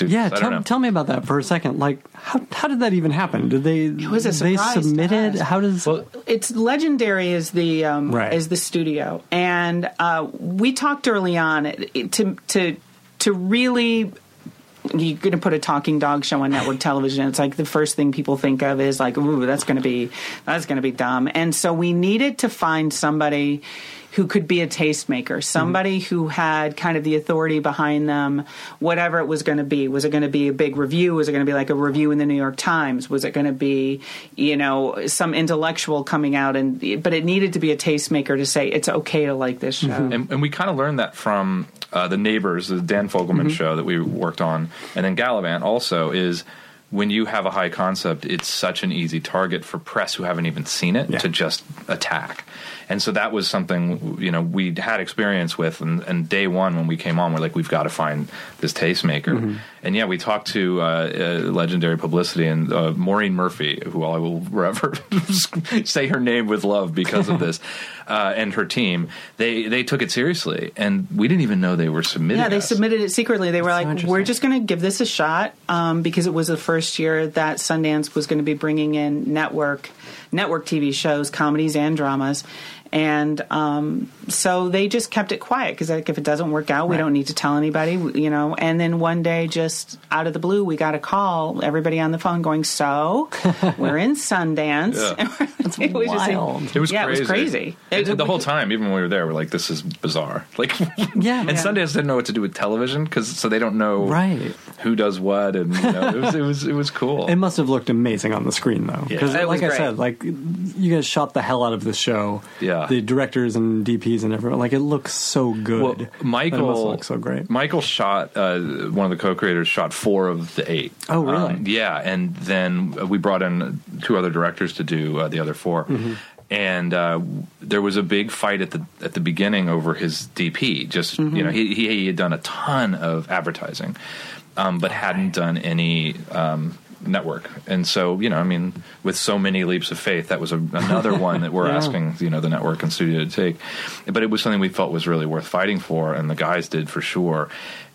Do Yeah, this. I don't know. tell, tell me about that for a second. Like, how how did that even happen? Did they? It was a they surprise to submitted. How does? Well, it's legendary as the um, Right. as the studio, and uh, we talked early on it- it- to to to really. You're going to put a talking dog show on network television. It's like the first thing people think of is like, "Ooh, that's going to be that's going to be dumb." And so we needed to find somebody who could be a tastemaker, somebody who had kind of the authority behind them, whatever it was going to be. Was it going to be a big review? Was it going to be like a review in the New York Times? Was it going to be, you know, some intellectual coming out and but it needed to be a tastemaker to say it's okay to like this show. Mm-hmm. and, and we kind of learned that from uh, the neighbors the dan fogelman show that we worked on. And then Galavant also is when you have a high concept it's such an easy target for press who haven't even seen it Yeah. to just attack. And so that was something you know we had experience with and, and day one when we came on we're like we've got to find this tastemaker. And yeah we talked to uh, uh, legendary publicity and uh, maureen murphy who i will forever say her name with love because of this uh, and her team, they they took it seriously, and we didn't even know they were submitting. Yeah, they us. submitted it secretly. They were so like, interesting. "We're just going to give this a shot," um, because it was the first year that Sundance was going to be bringing in network network TV shows, comedies and dramas, and um, so they just kept it quiet because like, if it doesn't work out, we don't need to tell anybody, you know. And then one day, just out of the blue, we got a call. Everybody on the phone going, "So we're in Sundance." Yeah. It was just- wild. It was Yeah, it was crazy. crazy. And It- the whole time, even when we were there, we're like, "This is bizarre." Like, Yeah. And Yeah. Sundance didn't know what to do with television because so they don't know Right. who does what, and you know, it was it was it was cool. It must have looked amazing on the screen, though. Because, It like I said, like you guys shot the hell out of this show. Yeah. The directors and DPs and everyone. Like it looks so good. Well, Michael must look so great. Michael shot uh, one of the co-creators shot four of the eight. Oh, really? Um, yeah, and then we brought in two other directors to do uh, the other 4 Mm-hmm. And uh, there was a big fight at the at the beginning over his DP. Just Mm-hmm. you know, he, he he had done a ton of advertising, um, but hadn't done any um, network. And so you know, I mean, with so many leaps of faith, that was a, another one that we're Yeah. asking you know the network and studio to take. But it was something we felt was really worth fighting for, and the guys did for sure.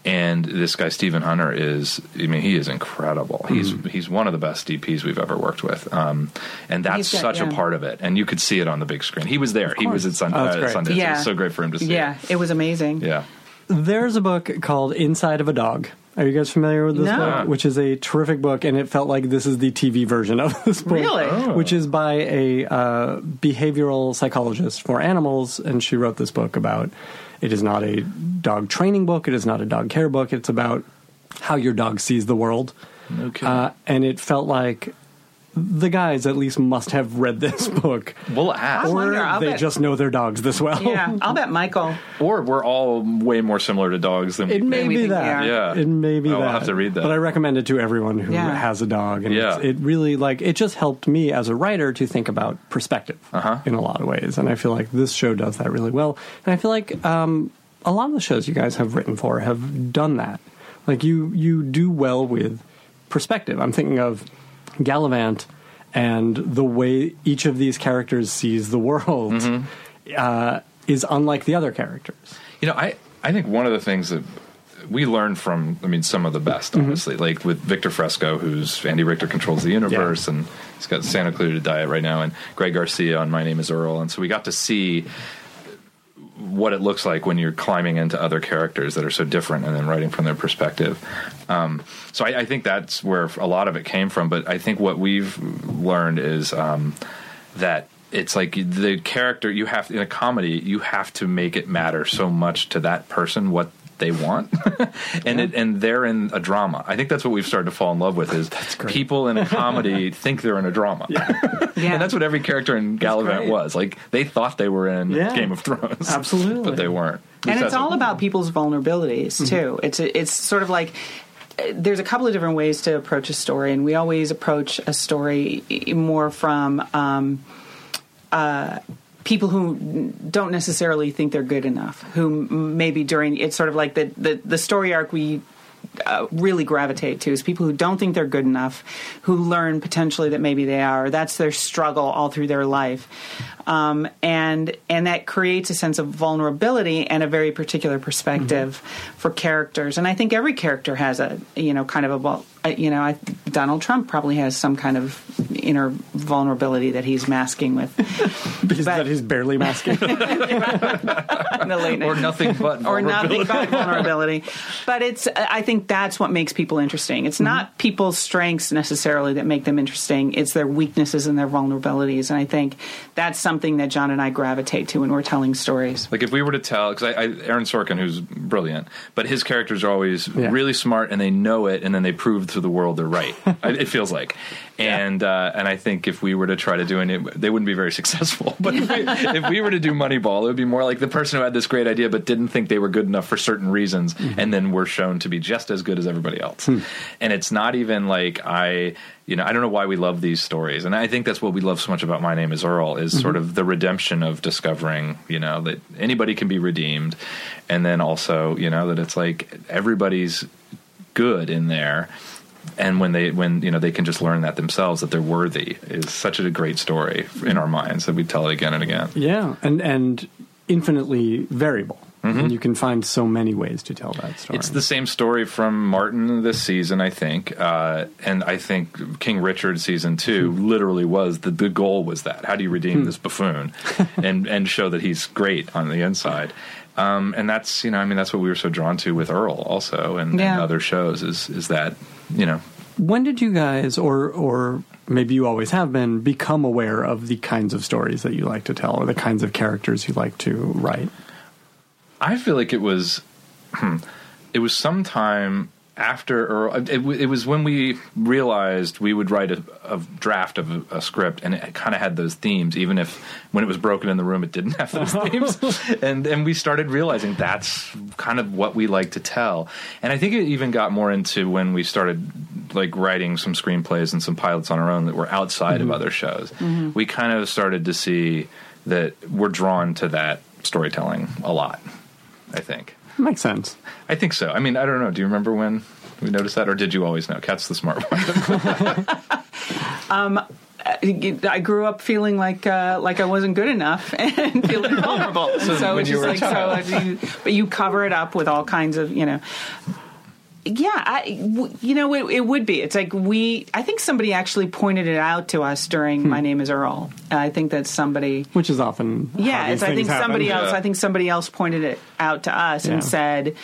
And this guy Stephen Hunter is, I mean, he is incredible. He's Mm-hmm. he's one of the best DPs we've ever worked with, um, and that's He's got- such a part of it. And you could see it on the big screen. He was there. He was at Sun- Oh, uh, great. Sundance. It Yeah. was so great for him to see. Yeah, it was amazing. yeah. There's a book called Inside of a Dog. Are you guys familiar with this No. book? Which is a terrific book, and it felt like this is the TV version of this book. Really? Oh. Which is by a uh, behavioral psychologist for animals, and she wrote this book about. It is not a dog training book. It is not a dog care book. It's about how your dog sees the world. Okay. Uh, and it felt like the guys at least must have read this book, we'll ask. I or wonder, I'll they bet- just know their dogs this well. Yeah, I'll bet Michael. Or we're all way more similar to dogs than It we may we be think that. are. Yeah. It may be Oh, I'll that. have to read that. But I recommend it to everyone who Yeah. has a dog. And Yeah. it's, it really like it just helped me as a writer to think about perspective Uh-huh. in a lot of ways. And I feel like this show does that really well. And I feel like um, a lot of the shows you guys have written for have done that. Like you you do well with perspective. I'm thinking of Galavant and the way each of these characters sees the world Mm-hmm. uh, is unlike the other characters. You know, I, I think one of the things that we learned from, I mean, some of the best, Mm-hmm. honestly, like with Victor Fresco, who's Andy Richter controls the universe, and he's got Santa Clarita Diet right now, and Greg Garcia on My Name is Earl. And so we got to see what it looks like when you're climbing into other characters that are so different and then writing from their perspective. Um, so I, I think that's where a lot of it came from. But I think what we've learned is um, that it's like the character you have in a comedy you have to make it matter so much to that person what they want and it, and they're in a drama i think that's what we've started to fall in love with is great. people in a comedy think they're in a drama Yeah. yeah. and that's what every character in Galavant was. Like they thought they were in Yeah. Game of Thrones, Absolutely. but they weren't. and it's all it. about people's vulnerabilities Mm-hmm. too. It's it's sort of like there's a couple of different ways to approach a story, and we always approach a story more from um, uh, people who don't necessarily think they're good enough. Who maybe during it's sort of like the the, the story arc we. Uh, really gravitate to is people who don't think they're good enough, who learn potentially that maybe they are. That's their struggle all through their life, um, and and that creates a sense of vulnerability and a very particular perspective for characters. And I think every character has a you know kind of a you know I, Donald Trump probably has some kind of inner vulnerability that he's masking with Because But- that he's barely masking. in the late or nothing but or nothing vulnerability. but vulnerability. But it's I think that's what makes people interesting. It's not mm-hmm. people's strengths necessarily that make them interesting. It's their weaknesses and their vulnerabilities. And I think that's something that John and I gravitate to when we're telling stories. Like if we were to tell, because I, I, Aaron Sorkin, who's brilliant, but his characters are always Yeah. really smart and they know it, and then they prove to the world they're right. It feels like, and uh, and I think if we were to try to do it, they wouldn't be very successful. But if, we, if we were to do Moneyball, it would be more like the person who had this great idea but didn't think they were good enough for certain reasons, mm-hmm. and then were shown to be just as good as everybody else. Hmm. And it's not even like I. You know, I don't know why we love these stories, and I think that's what we love so much about My Name Is Earl is mm-hmm. sort of the redemption of discovering, you know, that anybody can be redeemed, and then also, you know, that it's like everybody's good in there, and when they when you know they can just learn that themselves that they're worthy is such a great story in our minds that we tell it again and again. Yeah, and and infinitely variable. And you can find so many ways to tell that story. Mm-hmm. It's the same story from Martin this season, I think, uh, and I think King Richard season two literally was the the goal was that how do you redeem this buffoon and and show that he's great on the inside. Um, and that's you know I mean that's what we were so drawn to with Earl also and, and other shows is is that you know when did you guys, or or maybe you always have been, become aware of the kinds of stories that you like to tell, or the kinds of characters you like to write? I feel like it was, hmm, it was sometime after, or uh, it, it was when we realized we would write a, a draft of a, a script, and it kind of had those themes, even if when it was broken in the room, it didn't have those themes. and and we started realizing that's kind of what we like to tell. And I think it even got more into when we started like writing some screenplays and some pilots on our own that were outside of mm-hmm. other shows. Mm-hmm. We kind of started to see that we're drawn to that storytelling a lot. I think. Makes sense. I think so. I mean, I don't know. Do you remember when we noticed that, or did you always know? Cat's the smart one. I grew up feeling like uh, like I wasn't good enough and feeling vulnerable. And so, when it's you just were like so, child. if you, but you cover it up with all kinds of you know. Yeah, I, w- you know, it, it would be. It's like we. I think somebody actually pointed it out to us during Hmm. "My Name Is Earl." I think that somebody. Which is often how Yeah, these it's, I think happen. somebody else. I think somebody else pointed it out to us Yeah. and said,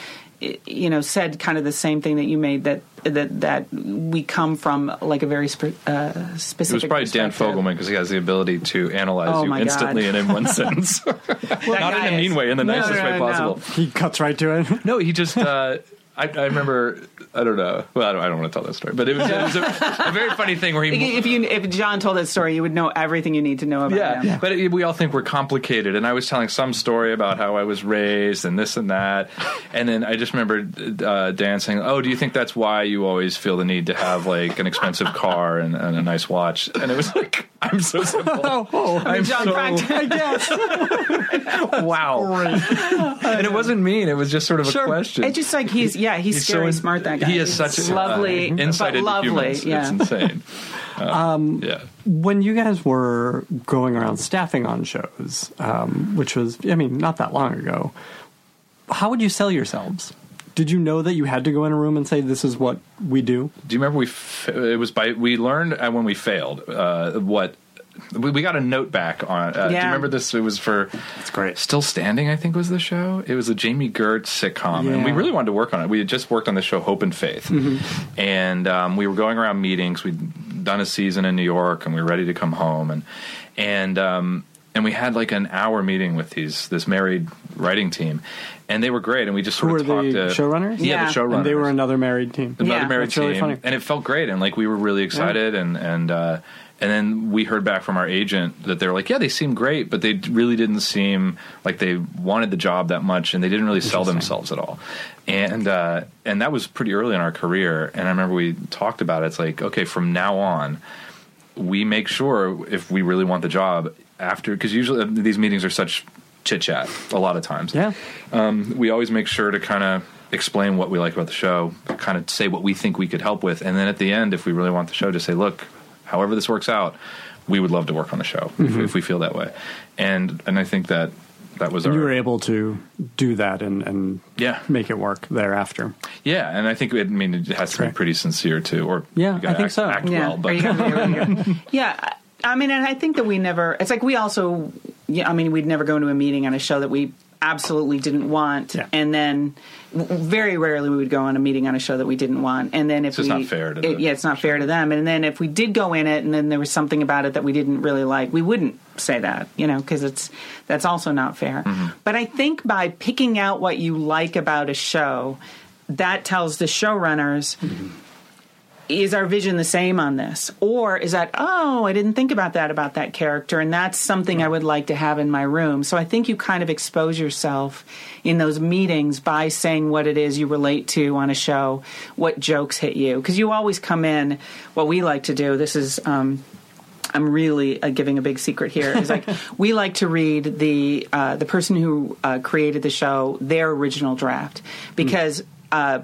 you know, said kind of the same thing that you made that that that we come from like a very spe- uh, it specific. was probably Dan. Fogelman because he has the ability to analyze Oh you instantly God. and in one sentence. That Not in a mean is- way, in the No, nicest no, way no, possible. He cuts right to it. No, he just. Uh, I, I remember. I don't know. Well, I don't, I don't want to tell that story, but it was, it was a, a very funny thing where he. If you if John told that story, you would know everything you need to know about Yeah, him. but it, we all think we're complicated. And I was telling some story about how I was raised and this and that. And then I just remember uh, Dan saying, "Oh, do you think that's why you always feel the need to have like an expensive car and, and a nice watch?" And it was like, "I'm so simple. oh, I'm John so Pratt- I guess. wow." and it wasn't mean. It was just sort of Sure. a question. It's just like he's yeah he's, He's scary so- smart that guy. He is such a lovely uh, insight into lovely. humans. Yeah. It's insane. Uh, yeah. when you guys were going around staffing on shows, um, which was, I mean, not that long ago, how would you sell yourselves? Did you know that you had to go in a room and say, "This is what we do"? Do you remember we? F- it was by we learned uh, when we failed uh, what we, we got a note back on. Uh, Do you Yeah. remember this? It was for It's great. Still Standing, I think was the show. It was a Jami Gertz sitcom, and we Yeah. really wanted to work on it. We had just worked on the show Hope and Faith, and um, we were going around meetings. We'd done a season in New York, and we were ready to come home, and and um, and we had like an hour meeting with these this married writing team, and they were great. And we just Who sort were of the talked to showrunners? Yeah, Yeah. the showrunners. And they were another married team. another Yeah. married That's really team, funny. and it felt great. And like we were really excited, and and uh, and then we heard back from our agent that they were like, yeah, they seem great, but they really didn't seem like they wanted the job that much, and they didn't really sell themselves at all. And uh, and that was pretty early in our career. And I remember we talked about it. It's like, okay, from now on, we make sure if we really want the job after, because usually uh, these meetings are such chit chat a lot of times Yeah. Um, we always make sure to kind of explain what we like about the show, kind of say what we think we could help with, and then at the end, if we really want the show, to say, look, however this works out, we would love to work on the show if, mm-hmm. if we feel that way. And and I think that that was our You were able to do that and, and yeah make it work thereafter. yeah, and I think it, I mean it has to be pretty sincere too, or Yeah, you I think act, so. Act yeah. well, but Are you gonna be really yeah. I I mean, and I think that we never. It's like we also. Yeah, I mean, we'd never go into a meeting on a show that we absolutely didn't want, Yeah. and then very rarely we would go on a meeting on a show that we didn't want, and then if It's we, not fair to it- yeah, it's not fair to them, and then if we did go in it, and then there was something about it that we didn't really like, we wouldn't say that, you know, because it's that's also not fair. Mm-hmm. But I think by picking out what you like about a show, that tells the showrunners is our vision the same on this? Or is that oh i didn't think about that about that character and that's something i would like to have in my room. So i think you kind of expose yourself in those meetings by saying what it is you relate to on a show what jokes hit you. Because you always come in what we like to do this is um, I'm really uh, giving a big secret here. Is like we like to read the uh, the person who uh, created the show their original draft. Because uh,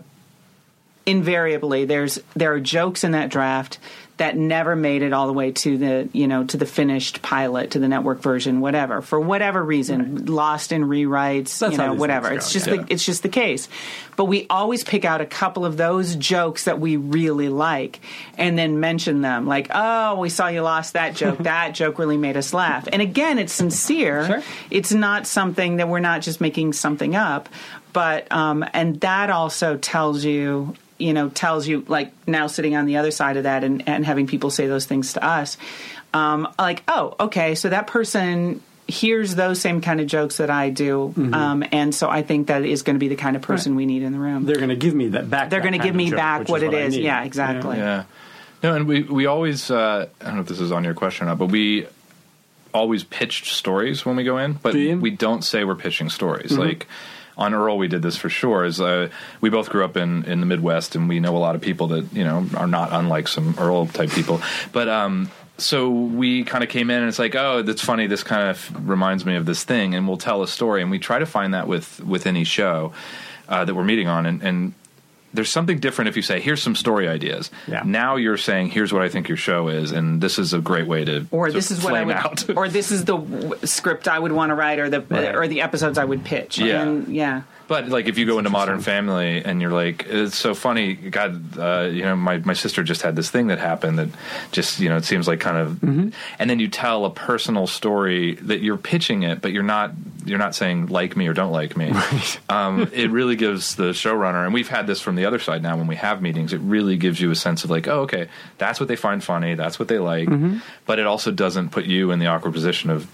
invariably there's there are jokes in that draft that never made it all the way to the you know to the finished pilot to the network version whatever for whatever reason lost in rewrites That's you know whatever. it's just yeah. the it's just the case. But we always pick out a couple of those jokes that we really like and then mention them. Like oh we saw you lost that joke. That joke really made us laugh. And again it's sincere. Sure. it's not something that we're not just making something up but um, and that also tells you you know tells you like now sitting on the other side of that and, and having people say those things to us um, like oh okay so that person hears those same kind of jokes that I do um, and so I think that is going to be the kind of person we need in the room They're going to give me that back. they're going to give me joke, back which what it I is need. yeah exactly Yeah. No, and we we always uh, I don't know if this is on your question or not, but we always pitched stories when we go in, but Do we don't say we're pitching stories. Mm-hmm. Like on Earl, we did this for sure. Is uh, we both grew up in in the Midwest, and we know a lot of people that you know are not unlike some Earl type people, but. um so we kind of came in and it's like, oh, that's funny. This kind of reminds me of this thing, and we'll tell a story. And we try to find that with with any show uh, that we're meeting on, and, and there's something different if you say, "Here's some story ideas." Yeah. Now you're saying, "Here's what I think your show is," and this is a great way to or to this is what I flame would, out. or this is the w- script I would want to write, or the Right. or the episodes I would pitch. Yeah. and, yeah. But like, if you go into Modern Family and you're like, it's so funny. God, uh, you know, my my sister just had this thing that happened that just you know it seems like kind of, Mm-hmm. and then you tell a personal story that you're pitching it, but you're not you're not saying like me or don't like me. Um, it really gives the showrunner, and we've had this from the other side now when we have meetings. It really gives you a sense of like, oh, okay, that's what they find funny, that's what they like, Mm-hmm. but it also doesn't put you in the awkward position of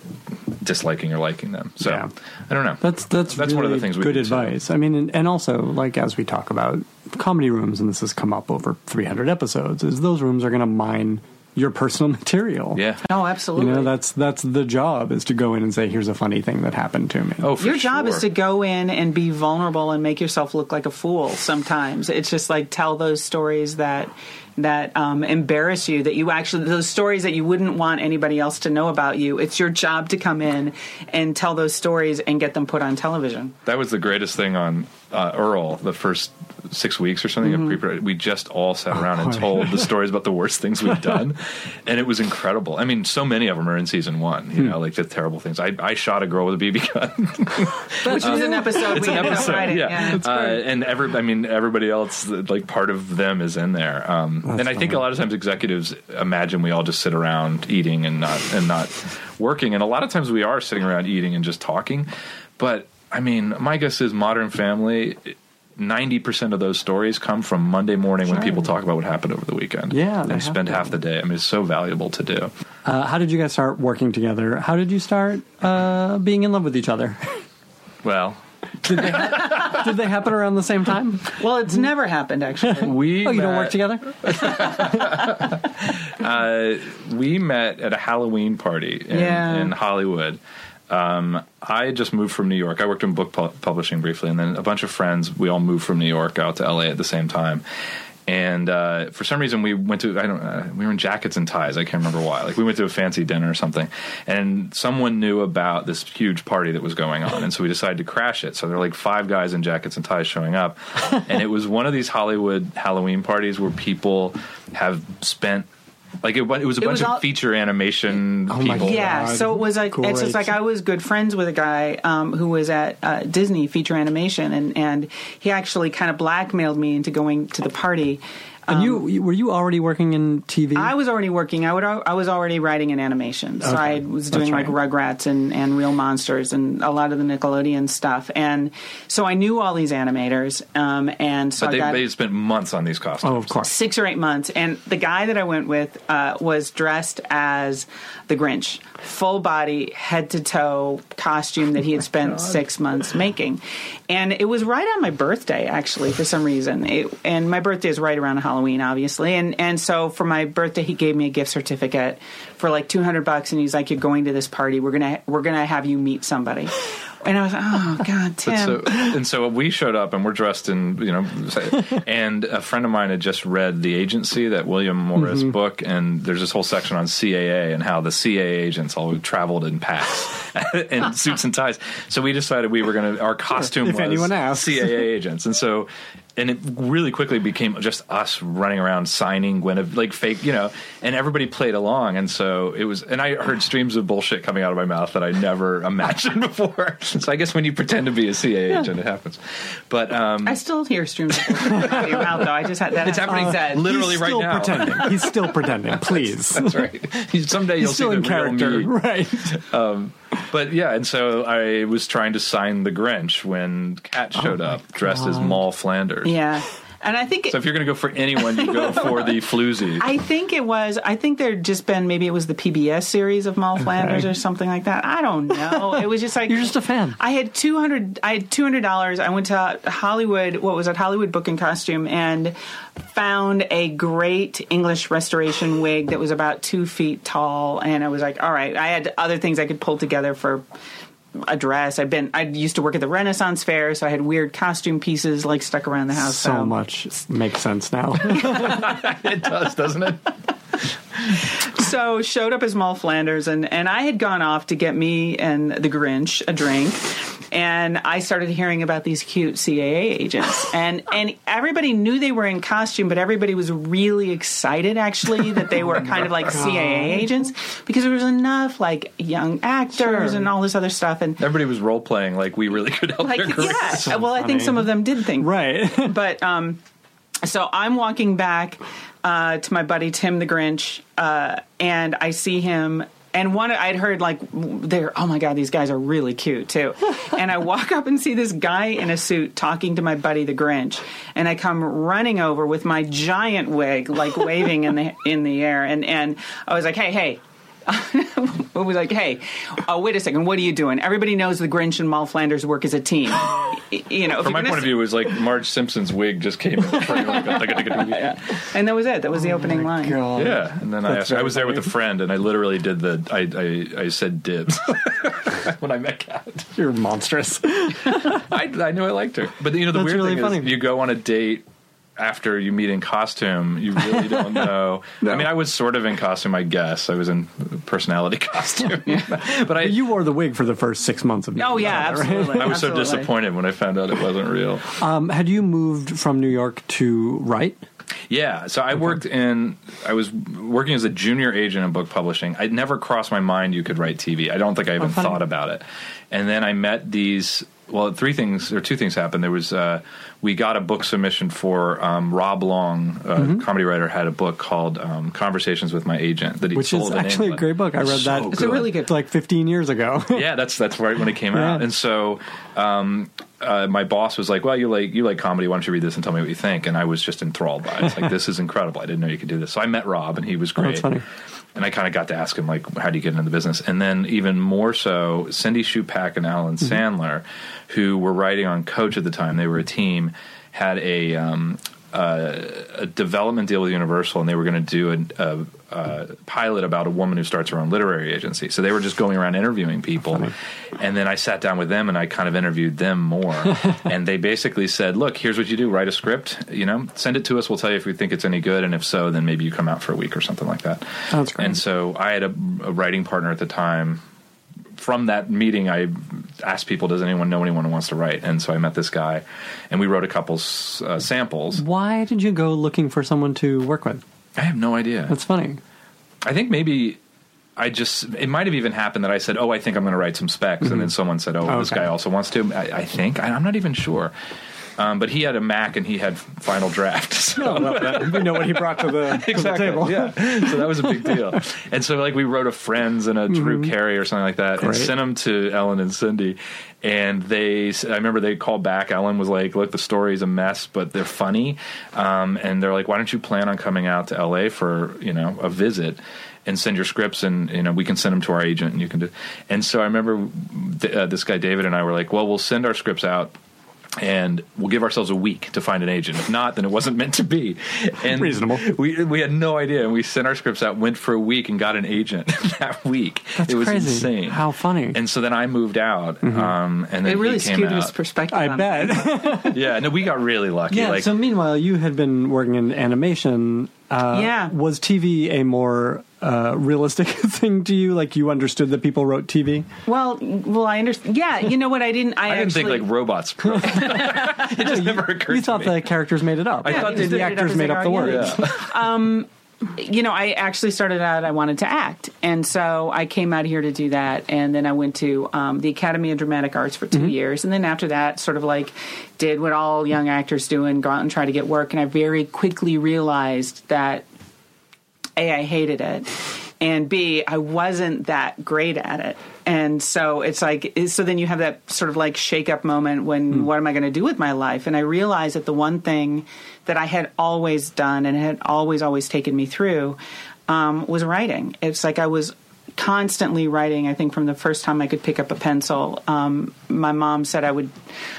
disliking or liking them. So Yeah. I don't know. That's that's That's one of the things we good do, too. advice. I mean, and, and also like as we talk about comedy rooms, and this has come up over 300 episodes, is those rooms are going to mine your personal material. yeah. Oh, absolutely. You know, that's that's the job is to go in and say, "Here's a funny thing that happened to me." Oh, for Your job sure. is to go in and be vulnerable and make yourself look like a fool. Sometimes it's just like tell those stories that that um, embarrass you. That you actually those stories that you wouldn't want anybody else to know about you. It's your job to come in and tell those stories and get them put on television. That was the greatest thing on uh, Earl. The first six weeks or something Mm-hmm. of pre we just all sat around and told the stories about the worst things we've done, and it was incredible. I mean, so many of them are in season one. Hmm. You know, like the terrible things. I, I shot a girl with a BB gun. Which was an episode we an episode, writing. yeah. Uh, and every, I mean, everybody else, like part of them is in there. Um, and I think a lot of times executives imagine we all just sit around eating and not and not working. And a lot of times we are sitting around eating and just talking. But I mean, my guess is Modern Family. Ninety percent of those stories come from Monday morning when people talk about what happened over the weekend. Yeah, and they have spend to. half the day. I mean, it's so valuable to do. Uh, how did you guys start working together? How did you start uh, being in love with each other? Well, did, they did they happen around the same time? Well, it's never happened actually. we Oh, you don't work together? Uh, we met at a Halloween party in, Yeah. in Hollywood. Um, I just moved from New York. I worked in book pu- publishing briefly, and then a bunch of friends. We all moved from New York out to LA at the same time. And uh, for some reason, we went to I don't uh, we were in jackets and ties. I can't remember why. Like we went to a fancy dinner or something, and someone knew about this huge party that was going on, and so we decided to crash it. So there were like five guys in jackets and ties showing up, and it was one of these Hollywood Halloween parties where people have spent like it, it was a It bunch was of feature animation Oh my people. Yeah, so it was like it's just like I was good friends with a guy um, who was at uh, Disney Feature Animation, and and he actually kind of blackmailed me into going to the party. And you, you were you already working in TV? I was already working. I would. I was already writing in animation, so Okay. I was That's doing like. Rugrats and and Real Monsters and a lot of the Nickelodeon stuff. And so I knew all these animators. Um, and so But I they, got they spent months on these costumes. oh, of course. six or eight months. And the guy that I went with uh, was dressed as the Grinch, full body, head to toe costume that he had spent six months making. And it was right on my birthday, actually, for some reason. It, and my birthday is right around Halloween, obviously. And and so for my birthday, he gave me a gift certificate for like two hundred bucks, and he's like, "You're going to this party. We're gonna we're gonna have you meet somebody." And I was like, "Oh God, Tim." So, and so we showed up and we're dressed in, you know, and a friend of mine had just read The Agency, that William Morris Mm-hmm. book, and there's this whole section on CAA and how the CAA agents all traveled in packs in suits and ties. So we decided we were going to, our costume If was anyone asks. CAA agents. And so and it really quickly became just us running around signing Gwen like fake, you know, and everybody played along, and so it was. And I heard streams of bullshit coming out of my mouth that I never imagined before. So I guess when you pretend to be a CA agent, it happens. But um, I still hear streams out of your mouth, though. I just had that. It's has to be happening said. literally He's right still now. pretending. He's still pretending. Please. that's right. Someday you'll He's still see in the real me. right? But yeah, and so I was trying to sign the Grinch when Kat showed oh up dressed as Moll Flanders. Yeah, and I think So if you're going to go for anyone, you go for the floozy. I think it was. I think there'd just been maybe it was the PBS series of Moll Flanders or something like that. I don't know. It was just like You're just a fan. I had two hundred. I had two hundred dollars. I went to Hollywood. What was it? Hollywood Book and Costume, and found a great English restoration wig that was about two feet tall. And I was like, all right. I had other things I could pull together for a dress. I've been. I used to work at the Renaissance Fair, so I had weird costume pieces like stuck around the house. So um, much makes sense now. it does, doesn't it? so showed up as Moll Flanders, and and I had gone off to get me and the Grinch a drink, and I started hearing about these cute CAA agents, and and everybody knew they were in costume, but everybody was really excited actually that they were kind of like CAA agents because there was enough like young actors and all this other stuff, and Everybody was role playing like we really could help like their careers. yeah, well I think some of them did think right. but um, so I'm walking back uh, to my buddy Tim the Grinch, uh, and I see him. And one, I'd heard like they're oh my god, these guys are really cute too. and I walk up and see this guy in a suit talking to my buddy the Grinch, and I come running over with my giant wig like waving in the in the air, and and I was like, hey hey. it was like, hey, uh, wait a second, what are you doing? Everybody knows the Grinch and Moll Flanders work as a team. You know, From my gonna point of view, it was like Marge Simpson's wig just came in the frame. Like, yeah. and that was it. That was the opening line. yeah, and then I, asked, I was there with a friend, and I literally did the. I I, I said dibs when I met Kat. You're monstrous. I, I knew I liked her, but you know the That's weird really thing funny. is, you go on a date after you meet in costume, you really don't know. No. I mean, I was sort of in costume, I guess. I was in personality costume, but I you wore the wig for the first six months of. Oh yeah, right? absolutely. I was so disappointed when I found out it wasn't real. Um, had you moved from New York to write? Yeah, so I worked in. I was working as a junior agent in book publishing. I'd never crossed my mind you could write TV. I don't think I even funny. thought about it. And then I met these. Well, three things or two things happened. There was uh, we got a book submission for um, Rob Long, a comedy writer, had a book called um, Conversations with My Agent that he Which sold is in actually a great book. I read So that. It's a really good- like 15 years ago. yeah, that's that's right when it came out. Yeah. And so um, uh, my boss was like, "Well, you like you like comedy. Why don't you read this and tell me what you think?" And I was just enthralled by it. It's like this is incredible. I didn't know you could do this. So I met Rob, and he was great. Oh, that's funny. And I kind of got to ask him like, "How do you get into the business?" And then even more so, Cindy Chupack and Ellen Mm-hmm. Sandler, who were writing on Coach at the time, they were a team, had a. Um, Uh, a development deal with Universal, and they were going to do a, a, a pilot about a woman who starts her own literary agency. So they were just going around interviewing people, and then I sat down with them and I kind of interviewed them more. and they basically said, "Look, here's what you do: write a script. You know, send it to us. We'll tell you if we think it's any good, and if so, then maybe you come out for a week or something like that." That's great. And so I had a, a writing partner at the time. From that meeting, I asked people, "Does anyone know anyone who wants to write?" And so I met this guy, and we wrote a couple uh, samples. Why did you go looking for someone to work with? I have no idea. That's funny. I think maybe I just it might have even happened that I said, "Oh, I think I'm going to write some specs," and then someone said, "Oh, Oh, this okay. guy also wants to." I, I think I, I'm not even sure, um, but he had a Mac and he had Final Draft. So. we know what he brought to the, to the table. Yeah, so that was a big deal. And so, like, we wrote a Friends and a Drew Carey or something like that, and sent them to Ellen and Cindy. And they, I remember they called back. Ellen was like, "Look, the story's a mess, but they're funny." Um, and they're like, "Why don't you plan on coming out to L.A. for you know a visit?" And send your scripts, and you know we can send them to our agent, and you can do. And so I remember th- uh, this guy David and I were like, "Well, we'll send our scripts out and we'll give ourselves a week to find an agent. If not, then it wasn't meant to be. And Reasonable. We we had no idea, and we sent our scripts out, went for a week, and got an agent that week. That's it was crazy. insane. How funny. And so then I moved out, um, and then It really he came skewed his perspective. I bet. Yeah, no, we got really lucky. yeah. like, so meanwhile, you had been working in animation yeah. Was TV a more uh, realistic thing to you? Like you understood that people wrote TV? Well, well, I understand. Yeah, you know what? I didn't. I, I didn't actually, think like robots. it just never occurred You to thought me. the characters made it up. I thought the, they the up actors made up the words. yeah. you know, I actually started out, I wanted to act. And so I came out here to do that. And then I went to um, the Academy of Dramatic Arts for 2 years. And then after that, sort of like did what all young actors do and go out and try to get work. And I very quickly realized that A, I hated it. And B, I wasn't that great at it. And so it's like, so then you have that sort of like shake up moment when what am I going to do with my life? And I realized that the one thing that I had always done and had always, always taken me through um, was writing. It's like I was constantly writing. I think from the first time I could pick up a pencil, um, my mom said I would,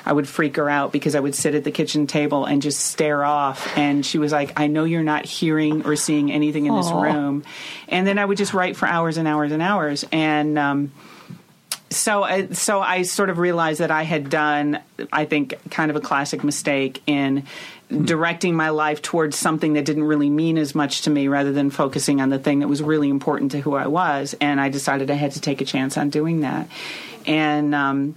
I would freak her out because I would sit at the kitchen table and just stare off. And she was like, "I know you're not hearing or seeing anything in this room." And then I would just write for hours and hours and hours. And um, so, I, so I sort of realized that I had done, I think, kind of a classic mistake in directing my life towards something that didn't really mean as much to me rather than focusing on the thing that was really important to who I was. And I decided I had to take a chance on doing that. And, um,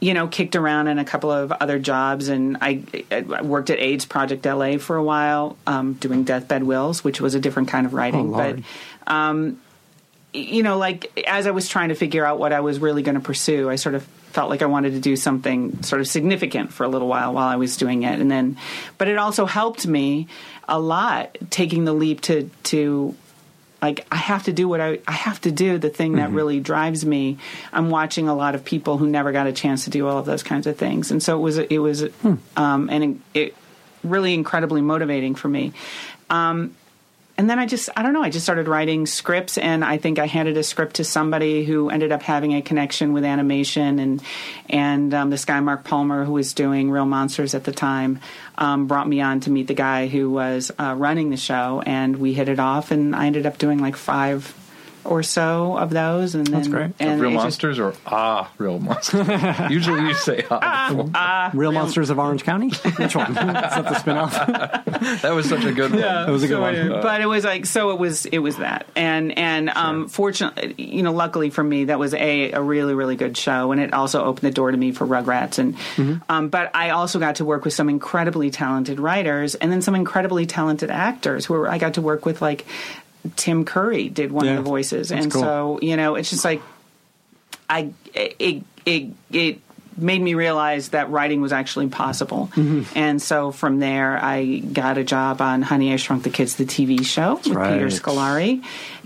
you know, kicked around in a couple of other jobs, and I, I worked at AIDS Project LA for a while, um, doing deathbed wills, which was a different kind of writing. Oh, but Lord. you know, like as I was trying to figure out what I was really going to pursue, I sort of felt like I wanted to do something sort of significant for a little while while I was doing it, and then, but it also helped me a lot taking the leap to to like I have to do what I I have to do the thing that really drives me. I'm watching a lot of people who never got a chance to do all of those kinds of things, and so it was it was um, and it really incredibly motivating for me. Um, and then I just I don't know I just started writing scripts and I think I handed a script to somebody who ended up having a connection with animation and and um, this guy Mark Palmer who was doing Real Monsters at the time um, brought me on to meet the guy who was uh, running the show and we hit it off and I ended up doing like five or so of those and That's then great. and real it just- monsters or ah real monsters? Usually you say ah. before. Real Monsters of Orange County? Which one? Is that the spinoff? that was such a good one. That was a good So one. anyway, but it was like so it was it was that and and um fortunately you know luckily for me that was a a really really good show and it also opened the door to me for Rugrats and Mm-hmm. um but I also got to work with some incredibly talented writers and then some incredibly talented actors who were, I got to work with like Tim Curry did one Yeah, of the voices and cool. so you know it's just like I it it it made me realize that writing was actually possible. Mm-hmm. And so from there, I got a job on Honey I Shrunk the Kids, the TV show with right. Peter Scolari.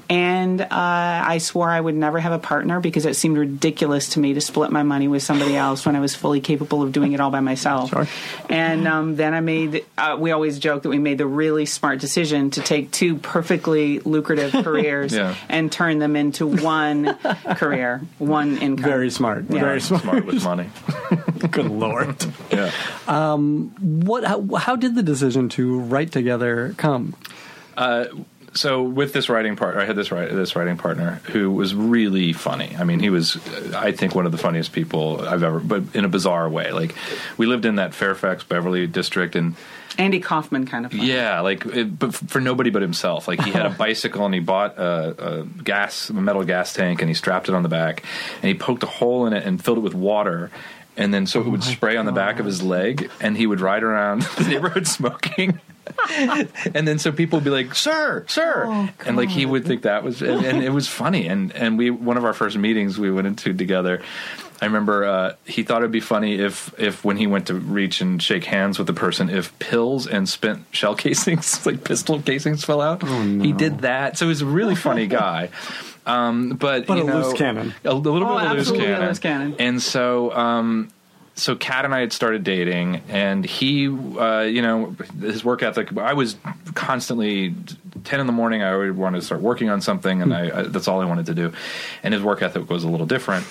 And uh, I swore I would never have a partner because it seemed ridiculous to me to split my money with somebody else when I was fully capable of doing it all by myself. Sure. And um, then I made, uh, we always joke that we made the really smart decision to take two perfectly lucrative careers Yeah. and turn them into one career, one income. Very smart. Yeah. Very smart. Smart with money. Good lord. Yeah. What? How, how did the decision to write together come? So with this writing partner, I had this write, this writing partner who was really funny. I mean, he was, I think, one of the funniest people I've ever, but in a bizarre way. Like, we lived in that Fairfax Beverly district, and Andy Kaufman kind of. Fun. yeah, like, it, but for nobody but himself. Like, he had a oh. bicycle and he bought a, a gas, a metal gas tank, and he strapped it on the back, and he poked a hole in it and filled it with water. And then so it would spray on the back of his leg, and he would ride around the neighborhood smoking. and then so people would be like, "Sir, sir," and like he would think that was, and, and it was funny. And and we one of our first meetings we went into together. I remember uh, he thought it'd be funny if if when he went to reach and shake hands with the person, if pills and spent shell casings, like pistol casings, fell out. He did that, so he's a really funny guy. Um, but But you a know, loose cannon. a little Oh, bit of a loose absolutely a cannon. loose cannon. And so, um, so Kat and I had started dating, and he, uh, you know, his work ethic. I was constantly ten in the morning. I already wanted to start working on something, and I, I, that's all I wanted to do. And his work ethic was a little different.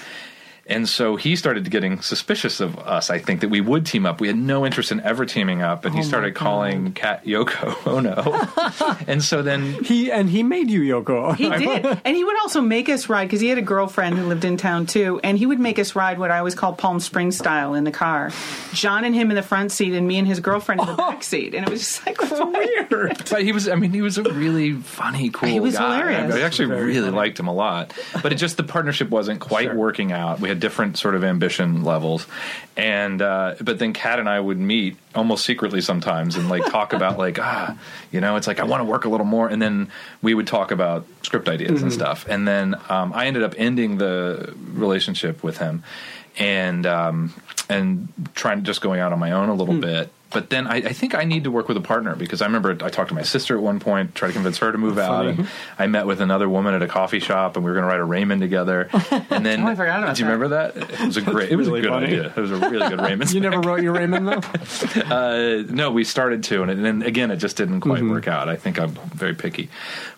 And so he started getting suspicious of us. I think that we would team up. We had no interest in ever teaming up, and he Oh my started calling Kat Yoko oh, Ono. and so then He and he made you Yoko. He did, and he would also make us ride because he had a girlfriend who lived in town too, and he would make us ride what I always call Palm Springs style in the car. John and him in the front seat, and me and his girlfriend in the back oh. seat, and it was just like weird. But he was, I mean, he was a really funny, cool He was guy. hilarious. I actually Very really funny. liked him a lot. But it just, the partnership wasn't quite Sure. working out. We had different sort of ambition levels. And, uh, but then Kat and I would meet almost secretly sometimes and like talk about like, ah, you know, it's like, I want to work a little more. And then we would talk about script ideas Mm-hmm. and stuff. And then um, I ended up ending the relationship with him and, um, and trying just going out on my own a little bit. But then I, I think I need to work with a partner because I remember I talked to my sister at one point, tried to convince her to move out, Funny. and I met with another woman at a coffee shop, and we were going to write a Raymond together. And then, Oh, I forgot about do you that. remember that? It was a great, it was really a good funny. idea. It was a really good Raymond. You never wrote your Raymond though. Uh, no, we started to, and then again, it just didn't quite Mm-hmm. work out. I think I'm very picky,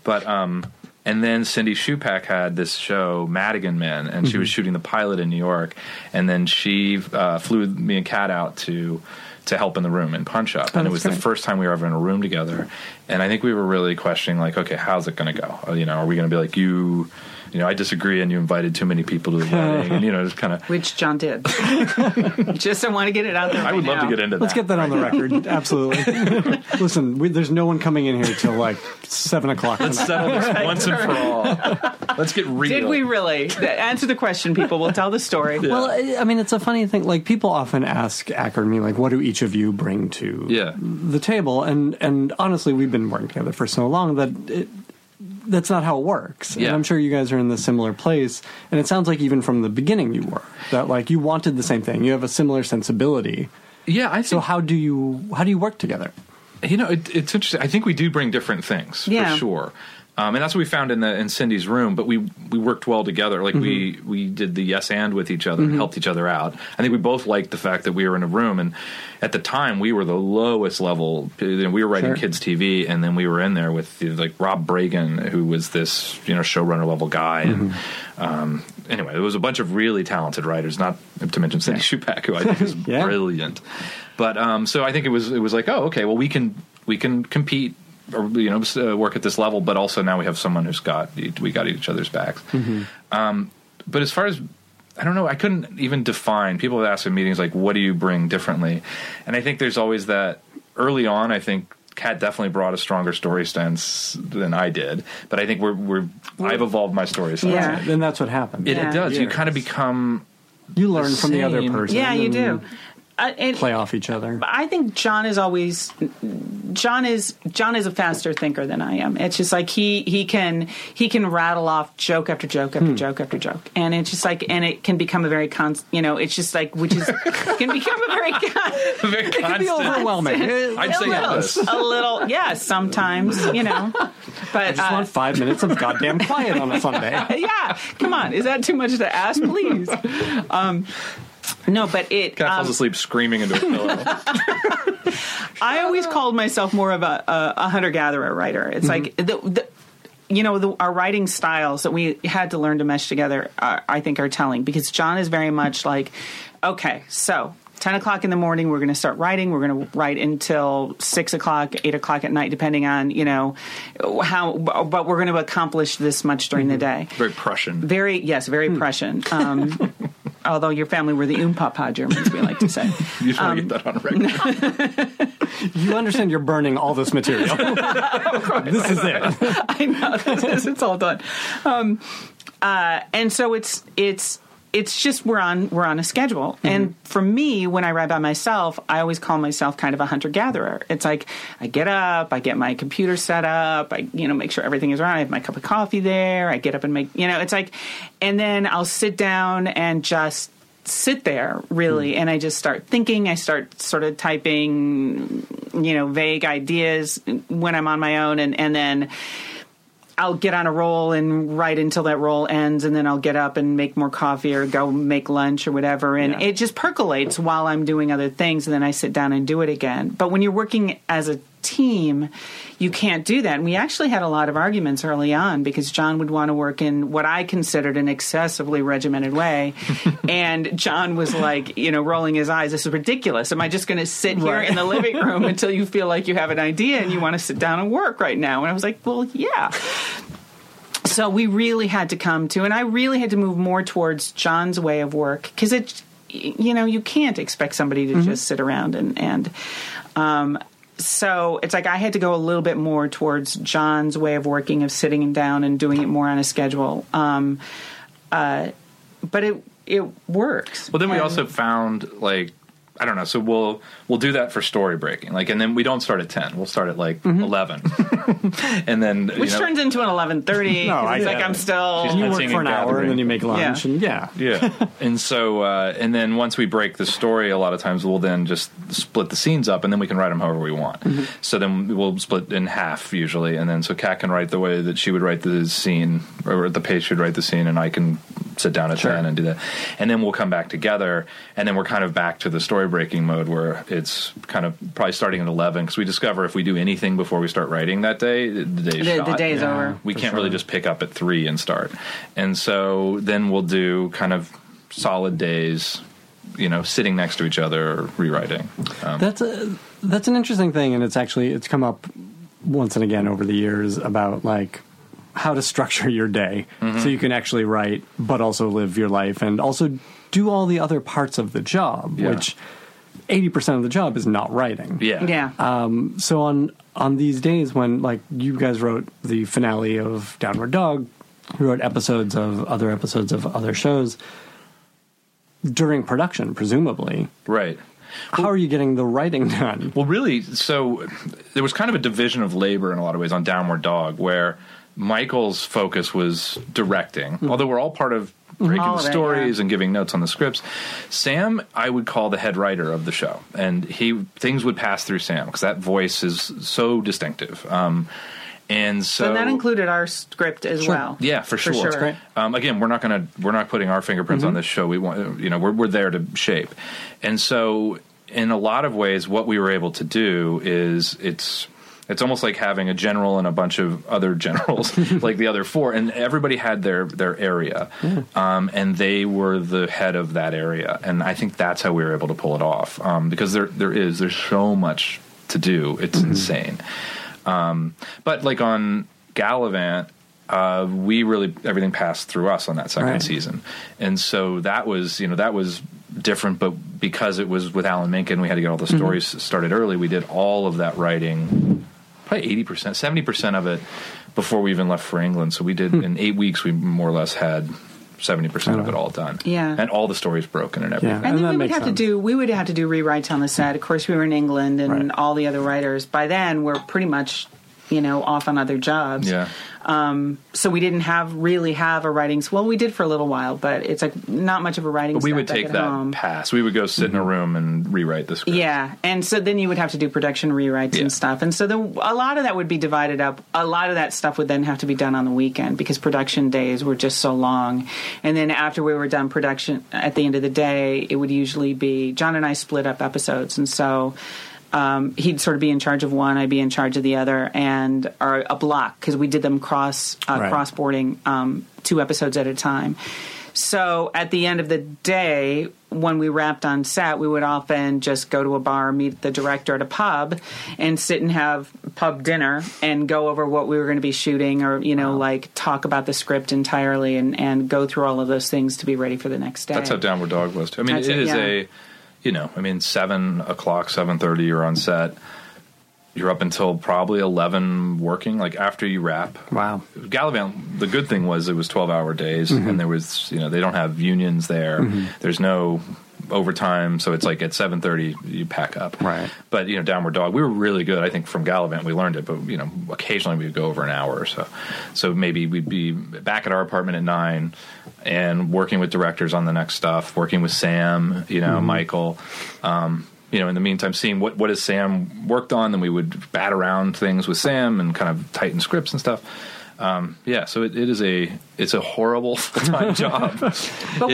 but um, and then Cindy Chupack had this show Madigan Men, and Mm-hmm. she was shooting the pilot in New York, and then she uh, flew me and Kat out to. To help in the room in Punch Up, and it Oh, was the first time we were ever in a room together, and I think we were really questioning, like, okay, how's it going to go? Uh, You know, are we going to be like you? You know, I disagree, and you invited too many people to the wedding, and you know, just kind of. Which John did. just I want to get it out there. I would right love to get into that. Let's that. get that on the record. Absolutely. Listen, we, there's no one coming in here till like seven o'clock Let's tonight. settle this once and for all. Let's get real. Did we really? Answer the question, people. We'll tell the story. Well, I I mean, it's a funny thing. Like people often ask Acker and me, like, "What do each of you bring to Yeah. the table?" And and honestly, we've been working together for so long that it, that's not how it works. Yeah. And I'm sure you guys are in the similar place. And it sounds like even from the beginning you were that like you wanted the same thing. You have a similar sensibility. Yeah, I think So how do you how do you work together? you know it, it's interesting. I think we do bring different things Yeah. for sure. Um, and that's what we found in the in Cindy's room. But we we worked well together. Like we we did the yes and with each other and helped each other out. I think we both liked the fact that we were in a room. And at the time, we were the lowest level. You know, we were writing Sure. kids TV, and then we were in there with like Rob Bragin, who was this you know showrunner level guy. And um, anyway, there was a bunch of really talented writers. Not to mention Cindy Chupack, who I think is Yeah. brilliant. But um, so I think it was it was like, oh, okay, well we can we can compete you know uh, work at this level, but also now we have someone who's got we got each other's backs. Um, but as far as I don't know, I couldn't even define. People have asked in meetings like, what do you bring differently? And I think there's always that early on. I think. Kat definitely brought a stronger story sense than I did, but I think we're, we're I've evolved my story sense. Yeah. Then that's what happens. It, Yeah. it does. You kind of become You learn from the other person. yeah, you and do. And Play off each other. I think John is always John is John is a faster thinker than I am. It's just like he he can he can rattle off joke after joke after joke after joke, and it's just like and it can become a very con. You know, it's just like which is can become a very con- very It can be overwhelming. I'd say yes. a little, yeah, sometimes, you know. But I just uh, want five minutes of goddamn quiet on a Sunday. yeah, come on, is that too much to ask? Please. Um, no, but it. Kat falls um, asleep screaming into a pillow. I always called myself more of a, a, a hunter gatherer writer. It's like the, the you know the, our writing styles that we had to learn to mesh together. Are, I think are telling because John is very much like, okay, so. 10 o'clock in the morning we're going to start writing we're going to write until 6 o'clock 8 o'clock at night depending on you know how but we're going to accomplish this much during the day Very Prussian. very yes very Prussian um, although your family were the Umpapa Germans we like to say You just want to get that on record. You understand you're burning all this material. this is it. I know this is, it's all done. Um, uh, and so it's it's it's just we're on we're on a schedule. Mm-hmm. And for me, when I ride by myself, I always call myself kind of a hunter gatherer. It's like I get up, I get my computer set up, I you know make sure everything is right. I have my cup of coffee there. I get up and make you know it's like, and then I'll sit down and just sit there really mm-hmm. and i just start thinking i start sort of typing you know vague ideas when i'm on my own and and then I'll get on a roll and write until that roll ends, and then I'll get up and make more coffee or go make lunch or whatever. And Yeah. it just percolates while I'm doing other things, and then I sit down and do it again. But when you're working as a team, you can't do that. And we actually had a lot of arguments early on because John would want to work in what I considered an excessively regimented way. and John was like, you know, rolling his eyes, this is ridiculous. Am I just going to sit here in the living room until you feel like you have an idea and you want to sit down and work right now? And I was like, well, yeah. So we really had to come to, and I really had to move more towards John's way of work because it, you know, you can't expect somebody to just sit around and and. Um, so it's like I had to go a little bit more towards John's way of working, of sitting down and doing it more on a schedule. Um, uh, but it it works. Well, then we And- also found like I don't know. So we'll we'll do that for story breaking, like, and then we don't start at ten. We'll start at like eleven, and then which know, turns into an eleven thirty. No, I it's like it. I'm still. She's you work for an a hour and then you make lunch, Yeah. and yeah, Yeah, and so uh, and then once we break the story, a lot of times we'll then just split the scenes up, and then we can write them however we want. So then we'll split in half usually, and then so Kat can write the way that she would write the scene, or the page should write the scene, and I can sit down at Sure. ten and do that, and then we'll come back together, and then we're kind of back to the story breaking mode where it's kind of probably starting at eleven because we discover if we do anything before we start writing that day, the day's The, shot. the day's Yeah. over. We For can't really just pick up at three and start. And so then we'll do kind of solid days, you know, sitting next to each other rewriting. Um, That's a that's an interesting thing, and it's actually it's come up once and again over the years about like how to structure your day Mm-hmm. so you can actually write, but also live your life, and also do all the other parts of the job, Yeah. which eighty percent of the job is not writing. yeah. Yeah. Um, so on on these days when like you guys wrote the finale of Downward Dog, you wrote episodes of other episodes of other shows during production, presumably. Right. How are you getting the writing done? Well, really, so there was kind of a division of labor in a lot of ways on Downward Dog, where Michael's focus was directing, although we're all part of breaking All the of it, stories yeah. and giving notes on the scripts. Sam, I would call the head writer of the show, and he things would pass through Sam because that voice is so distinctive. Um, and so and that included our script as well. yeah, for sure. sure. great. Um, again, we're not going to we're not putting our fingerprints on this show. We want you know we're we're there to shape, and so in a lot of ways, what we were able to do is it's. It's almost like having a general and a bunch of other generals, like the other four, and everybody had their their area, um, and they were the head of that area, and I think that's how we were able to pull it off, um, because there there is there's so much to do, it's insane. Um, but like on Galavant, uh, we really everything passed through us on that second Right. season, and so that was you know that was different. But because it was with Alan Menken, we had to get all the stories started early. We did all of that writing, probably eighty percent, seventy percent of it before we even left for England. So we did hmm. in eight weeks. We more or less had. Seventy percent of it all done, Yeah. and all the stories broken and everything. Yeah. And, And then we would have sense. to do we would have to do rewrites on the set. Of course, we were in England, and Right. all the other writers by then were pretty much, you know, off on other jobs. Yeah, Um, so we didn't have really have a writing. Well, we did for a little while, but it's like not much of a writing. but we would take at that home. pass. We would go sit in a room and rewrite the script. Yeah, and so then you would have to do production rewrites Yeah. and stuff, and so then a lot of that would be divided up. A lot of that stuff would then have to be done on the weekend because production days were just so long. And then after we were done production, at the end of the day, it would usually be John and I split up episodes, and so. Um, he'd sort of be in charge of one, I'd be in charge of the other, and or a block because we did them cross uh, Right. cross boarding um, two episodes at a time. So at the end of the day, when we wrapped on set, we would often just go to a bar, meet the director at a pub, and sit and have pub dinner and go over what we were going to be shooting, or you know, like talk about the script entirely and and go through all of those things to be ready for the next day. That's how Downward Dog was. Too. I mean, That's it it, is yeah. a, you know, I mean, seven o'clock, seven thirty, you're on set. You're up until probably eleven working. Like after you wrap. Wow. Galavant. The good thing was it was twelve hour days, Mm-hmm. and there was you know they don't have unions there. There's no overtime, so it's like at seven thirty you pack up. Right. But you know, Downward Dog, we were really good. I think from Galavant we learned it, but you know, occasionally we would go over an hour or so. So maybe we'd be back at our apartment at nine and working with directors on the next stuff, working with Sam, you know, Michael. Um, you know, in the meantime, seeing what what has Sam worked on, then we would bat around things with Sam and kind of tighten scripts and stuff. Um, yeah, so it, it is a it's a horrible full time job. we're-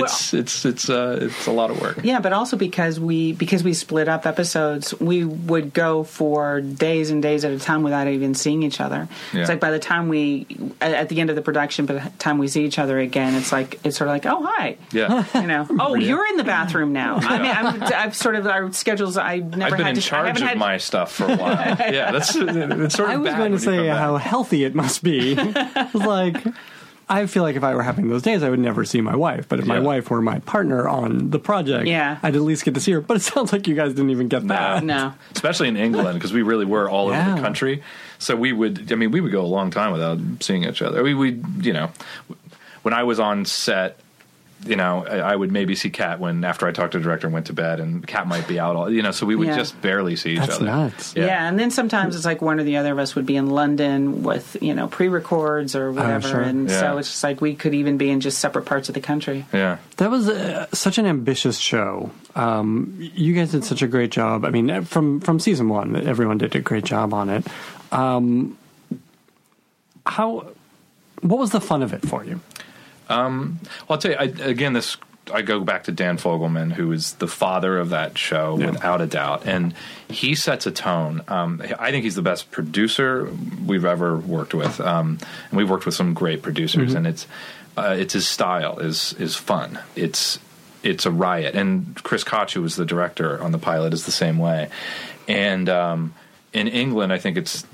it's it's it's uh, it's a lot of work. Yeah, but also because we because we split up episodes, we would go for days and days at a time without even seeing each other. Yeah. It's like by the time we at at the end of the production, by the time we see each other again, it's like it's sort of like, oh hi, Yeah. you know, oh you're in the bathroom now. I mean, I'm, I've sort of our schedules. I never I've been had in to. Charge of had, my stuff for a while. yeah, that's it's sort of I was bad going to say how healthy it must be. It's like, I feel like if I were having those days, I would never see my wife. But if my Yeah. wife were my partner on the project, Yeah. I'd at least get to see her. But it sounds like you guys didn't even get that. No. especially in England because we really were all over Yeah. the country. So we would, I mean, we would go a long time without seeing each other. We, we, you know, when I was on set, you know, I, I would maybe see Kat when after I talked to the director and went to bed, and Kat might be out all, you know, so we would Yeah. just barely see each That's other. nuts. Yeah. and then sometimes it's like one or the other of us would be in London with you know pre-records or whatever, sure. and Yeah. so it's just like we could even be in just separate parts of the country. Yeah. That was uh, such an ambitious show. Um, you guys did such a great job. I mean, from from season one, everyone did a great job on it. Um, how? What was the fun of it for you? Well, I'll tell you I, again. This I go back to Dan Fogelman, who is the father of that show, Yeah. without a doubt, and he sets a tone. Um, I think he's the best producer we've ever worked with, um, and we've worked with some great producers, and it's uh, it's his style is is fun. It's it's a riot, and Chris Koch, who was the director on the pilot, is the same way, and. Um, in England, I think it's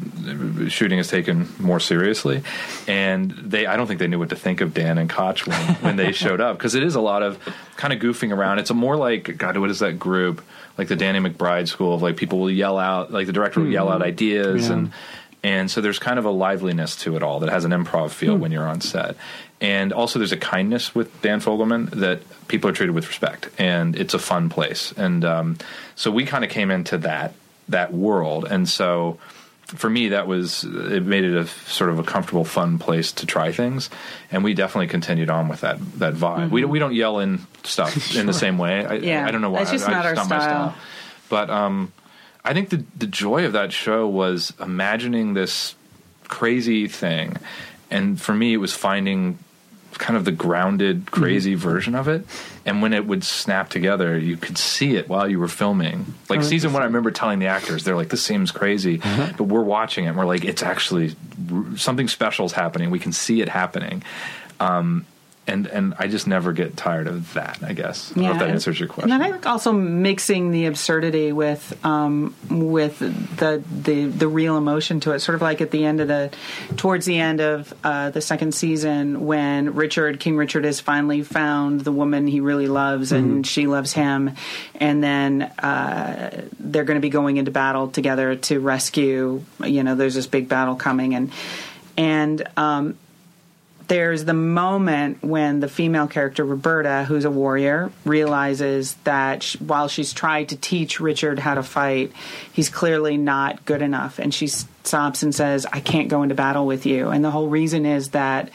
shooting is taken more seriously, and they I don't think they knew what to think of Dan and Koch when, when they showed up because it is a lot of kind of goofing around. It's a more like God, what is that group like the Danny McBride school of like people will yell out like the director will yell out ideas Yeah. and and so there's kind of a liveliness to it all that has an improv feel when you're on set. And also there's a kindness with Dan Fogelman that people are treated with respect and it's a fun place. And um, so we kind of came into that that world. And so for me that was it made it a sort of a comfortable fun place to try things and we definitely continued on with that that vibe. We don't we don't yell in stuff in the same way. I, Yeah. I don't know why. That's just I, not I our my style. But um I think the the joy of that show was imagining this crazy thing, and for me, it was finding kind of the grounded, crazy version of it. And when it would snap together, you could see it while you were filming. Like season one, I remember telling the actors, they're like, "This seems crazy," but we're watching it. and We're like, "It's actually something special is happening. We can see it happening." Um, and and I just never get tired of that. I guess. I don't know if that answers your question. And I think also mixing the absurdity with um, with the the the real emotion to it, sort of like at the end of the towards the end of uh, the second season when Richard King Richard has finally found the woman he really loves and she loves him, and then uh, they're going to be going into battle together to rescue. You know, there's this big battle coming and and. Um, there's the moment when the female character Roberta, who's a warrior, realizes that sh- while she's tried to teach Richard how to fight, he's clearly not good enough, and she stops and says, "I can't go into battle with you." And the whole reason is that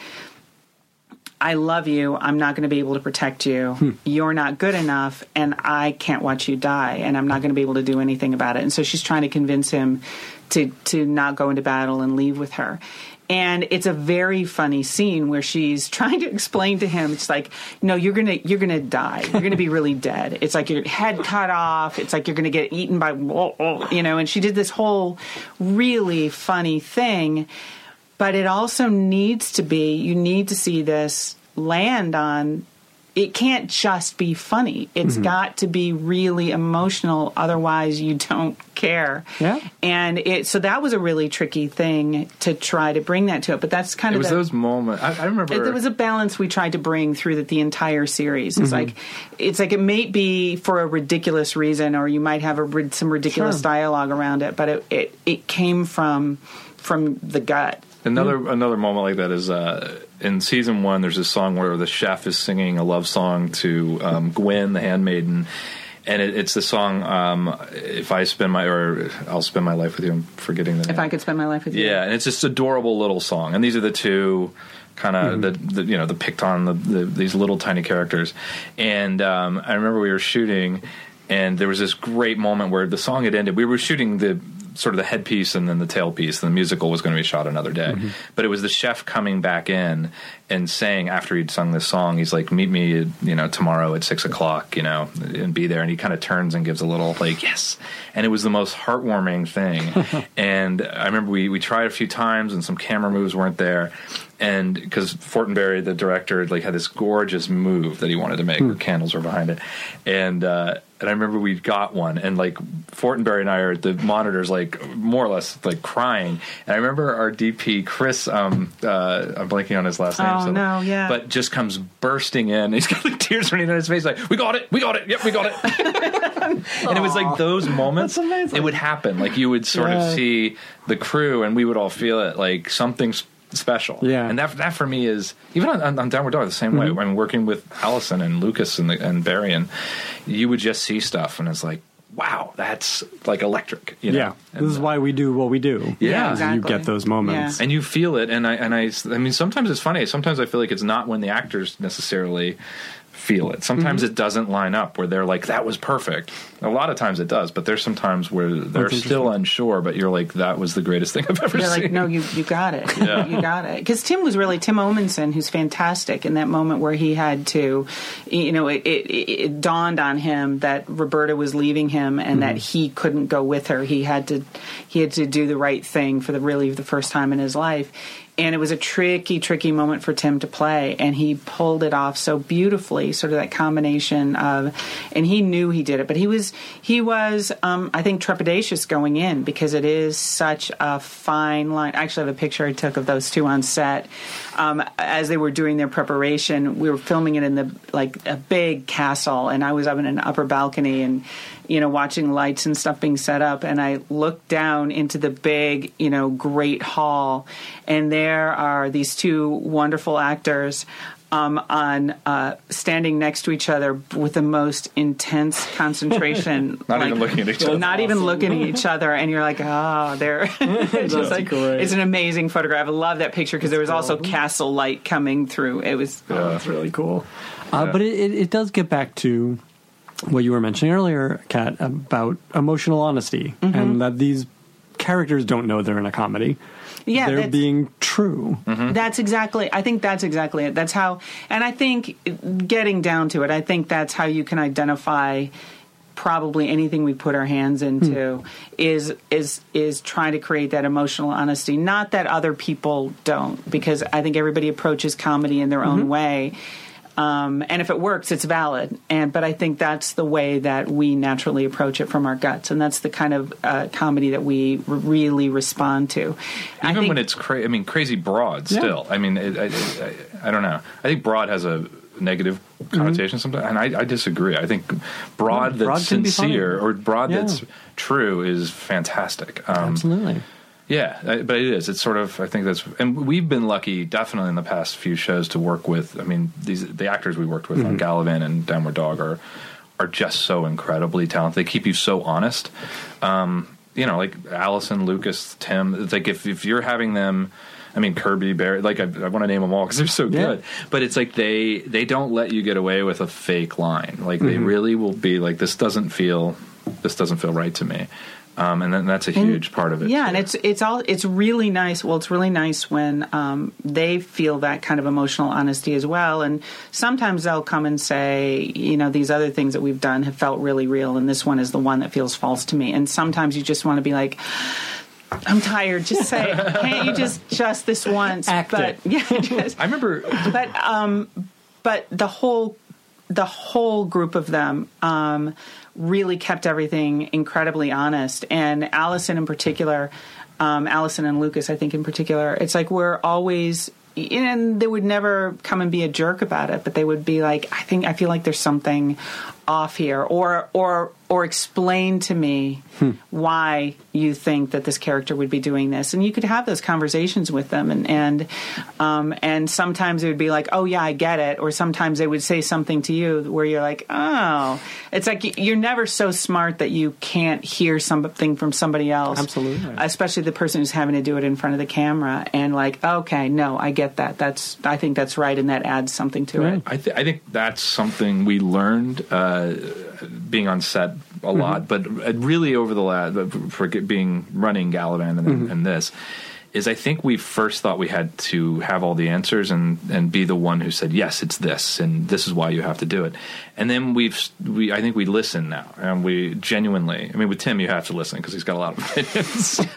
I love you. I'm not going to be able to protect you. Hmm. You're not good enough, and I can't watch you die, and I'm not going to be able to do anything about it. And so she's trying to convince him to to not go into battle and leave with her. And it's a very funny scene where she's trying to explain to him. It's like, no, you're gonna you're gonna die. You're gonna be really dead. It's like your head cut off. It's like you're gonna get eaten by, you know. And she did this whole really funny thing but it also needs to be you need to see this land on it can't just be funny It's mm-hmm. got to be really emotional otherwise you don't care Yeah. and it so that was a really tricky thing to try to bring that to it but that's kind it of was the, those moments. I, I remember there was a balance we tried to bring through the, the entire series. It's mm-hmm. like it's like it may be for a ridiculous reason, or you might have a, some ridiculous Sure. dialogue around it, but it, it it came from from the gut. Another another moment like that is uh, in season one. There's a song where the chef is singing a love song to um, Gwen, the handmaiden, and it, it's the song um, "If I Spend My" or "I'll Spend My Life with You." I'm forgetting the If name. I could spend my life with you, Yeah, and it's this adorable little song, and these are the two kind of the, the you know the picked on the, the these little tiny characters, and um, I remember we were shooting, and there was this great moment where the song had ended. We were shooting the sort of the headpiece and then the tailpiece. And the musical was going to be shot another day, mm-hmm. but it was the chef coming back in and saying after he'd sung this song, he's like, "Meet me, you know, tomorrow at six o'clock, you know, and be there." And he kind of turns and gives a little like, "Yes," and it was the most heartwarming thing. and I remember we we tried a few times, and some camera moves weren't there. And because Fortenberry, the director, like had this gorgeous move that he wanted to make, where candles were behind it, and uh, and I remember we got one, and like Fortenberry and I are at the monitors, like more or less like crying. And I remember our DP Chris, um, uh, I'm blanking on his last name. Oh, no, yeah. But just comes bursting in. He's got like tears running down his face, like we got it, we got it, yep, we got it. and it was like those moments. It would happen. Like you would sort Yeah. of see the crew, and we would all feel it, like something's special. Yeah. and that that for me is even on, on, on Downward Dog the same way. Mm-hmm. I'm working with Allison and Lucas and the, and Barry, and you would just see stuff, and it's like, wow, that's like electric. You know? Yeah, And, this is uh, why we do what we do. Yeah, Is You get those moments. and you feel it and I and I I mean sometimes it's funny sometimes I feel like it's not when the actors necessarily feel it sometimes Mm-hmm. it doesn't line up where they're like that was perfect a lot of times it does but there's some times where they're That's still unsure but you're like that was the greatest thing I've ever You're seen like, no, you you got it. Yeah. You got it. Because Tim was really Tim Omundson, who's fantastic in that moment where he had to, you know, it, it, it dawned on him that Roberta was leaving him and that he couldn't go with her. He had to, he had to do the right thing for the really the first time in his life. And it was a tricky, tricky moment for Tim to play, and he pulled it off so beautifully. Sort of that combination of, and he knew he did it, but he was he was, um, I think, trepidatious going in because it is such a fine line. I actually have a picture I took of those two on set um, as they were doing their preparation. We were filming it in the like a big castle, and I was up in an upper balcony and you know watching lights and stuff being set up, and I looked down into the big you know great hall, and there are these two wonderful actors. Um, on uh, standing next to each other with the most intense concentration, Not like- even looking at each other. not even looking at each other, and you're like, oh, they're it's just like great. it's an amazing photograph. I love that picture because there was also castle light coming through. It was Yeah. That's really cool. Uh, but it, it, it does get back to what you were mentioning earlier, Kat, about emotional honesty Mm-hmm. and that these characters don't know they're in a comedy. yeah, they're being true. Mm-hmm. That's exactly. I think that's exactly it. That's how, and I think getting down to it, I think that's how you can identify probably anything we put our hands hmm. into is is is trying to create that emotional honesty. Not that other people don't, because I think everybody approaches comedy in their own mm-hmm. way. Um, and if it works, it's valid. And but I think that's the way that we naturally approach it from our guts, and that's the kind of uh, comedy that we r- really respond to. I even think- when it's crazy I mean crazy broad Yeah. still I mean it, I, I, I don't know I think broad has a negative connotation sometimes and I, I disagree I think broad No, broad that's can be funny. sincere or broad Yeah. that's true is fantastic um, Absolutely. Yeah, but it is. It's sort of. I think that's, and we've been lucky, definitely in the past few shows, to work with. I mean, these the actors we worked with Mm-hmm. on Galavant and Downward Dog are are just so incredibly talented. They keep you so honest. Um, you know, like Allison, Lucas, Tim. It's like if if you're having them. I mean Kirby, Barry. Like I, I want to name them all because they're so Yeah. good. But it's like they they don't let you get away with a fake line. Like they Mm-hmm. really will be like this doesn't feel this doesn't feel right to me. Um, and then that's a And- huge part of it. Yeah, too. and it's it's all it's really nice. Well, it's really nice when um, they feel that kind of emotional honesty as well. And sometimes they'll come and say, you know, these other things that we've done have felt really real, and this one is the one that feels false to me. And sometimes you just want to be like. I'm tired. Just say, can't you just just this once? Act but it. yeah, just, I remember but um, but the whole the whole group of them um, really kept everything incredibly honest, and Allison in particular, um, Allison and Lucas, I think in particular, it's like we're always. And they would never come and be a jerk about it, but they would be like, "I think I feel like there's something off here," or or or explain to me why you think that this character would be doing this, and you could have those conversations with them, and and um, and sometimes it would be like, "Oh yeah, I get it," or sometimes they would say something to you where you're like, "Oh," it's like you're never so smart that you can't hear something from somebody else, Absolutely. especially the person who's having to do it in front of the camera, and like, "Okay, no, I get that. That's I think that's right," and that adds something to Yeah. it. I, th- I think that's something we learned uh, being on set a mm-hmm. lot, but really over the last for being running Galavant and, mm-hmm. and this is I think we first thought we had to have all the answers and and be the one who said yes, it's this and this is why you have to do it. And then we've we I think we listen now and we genuinely. I mean, with Tim, you have to listen because he's got a lot of opinions.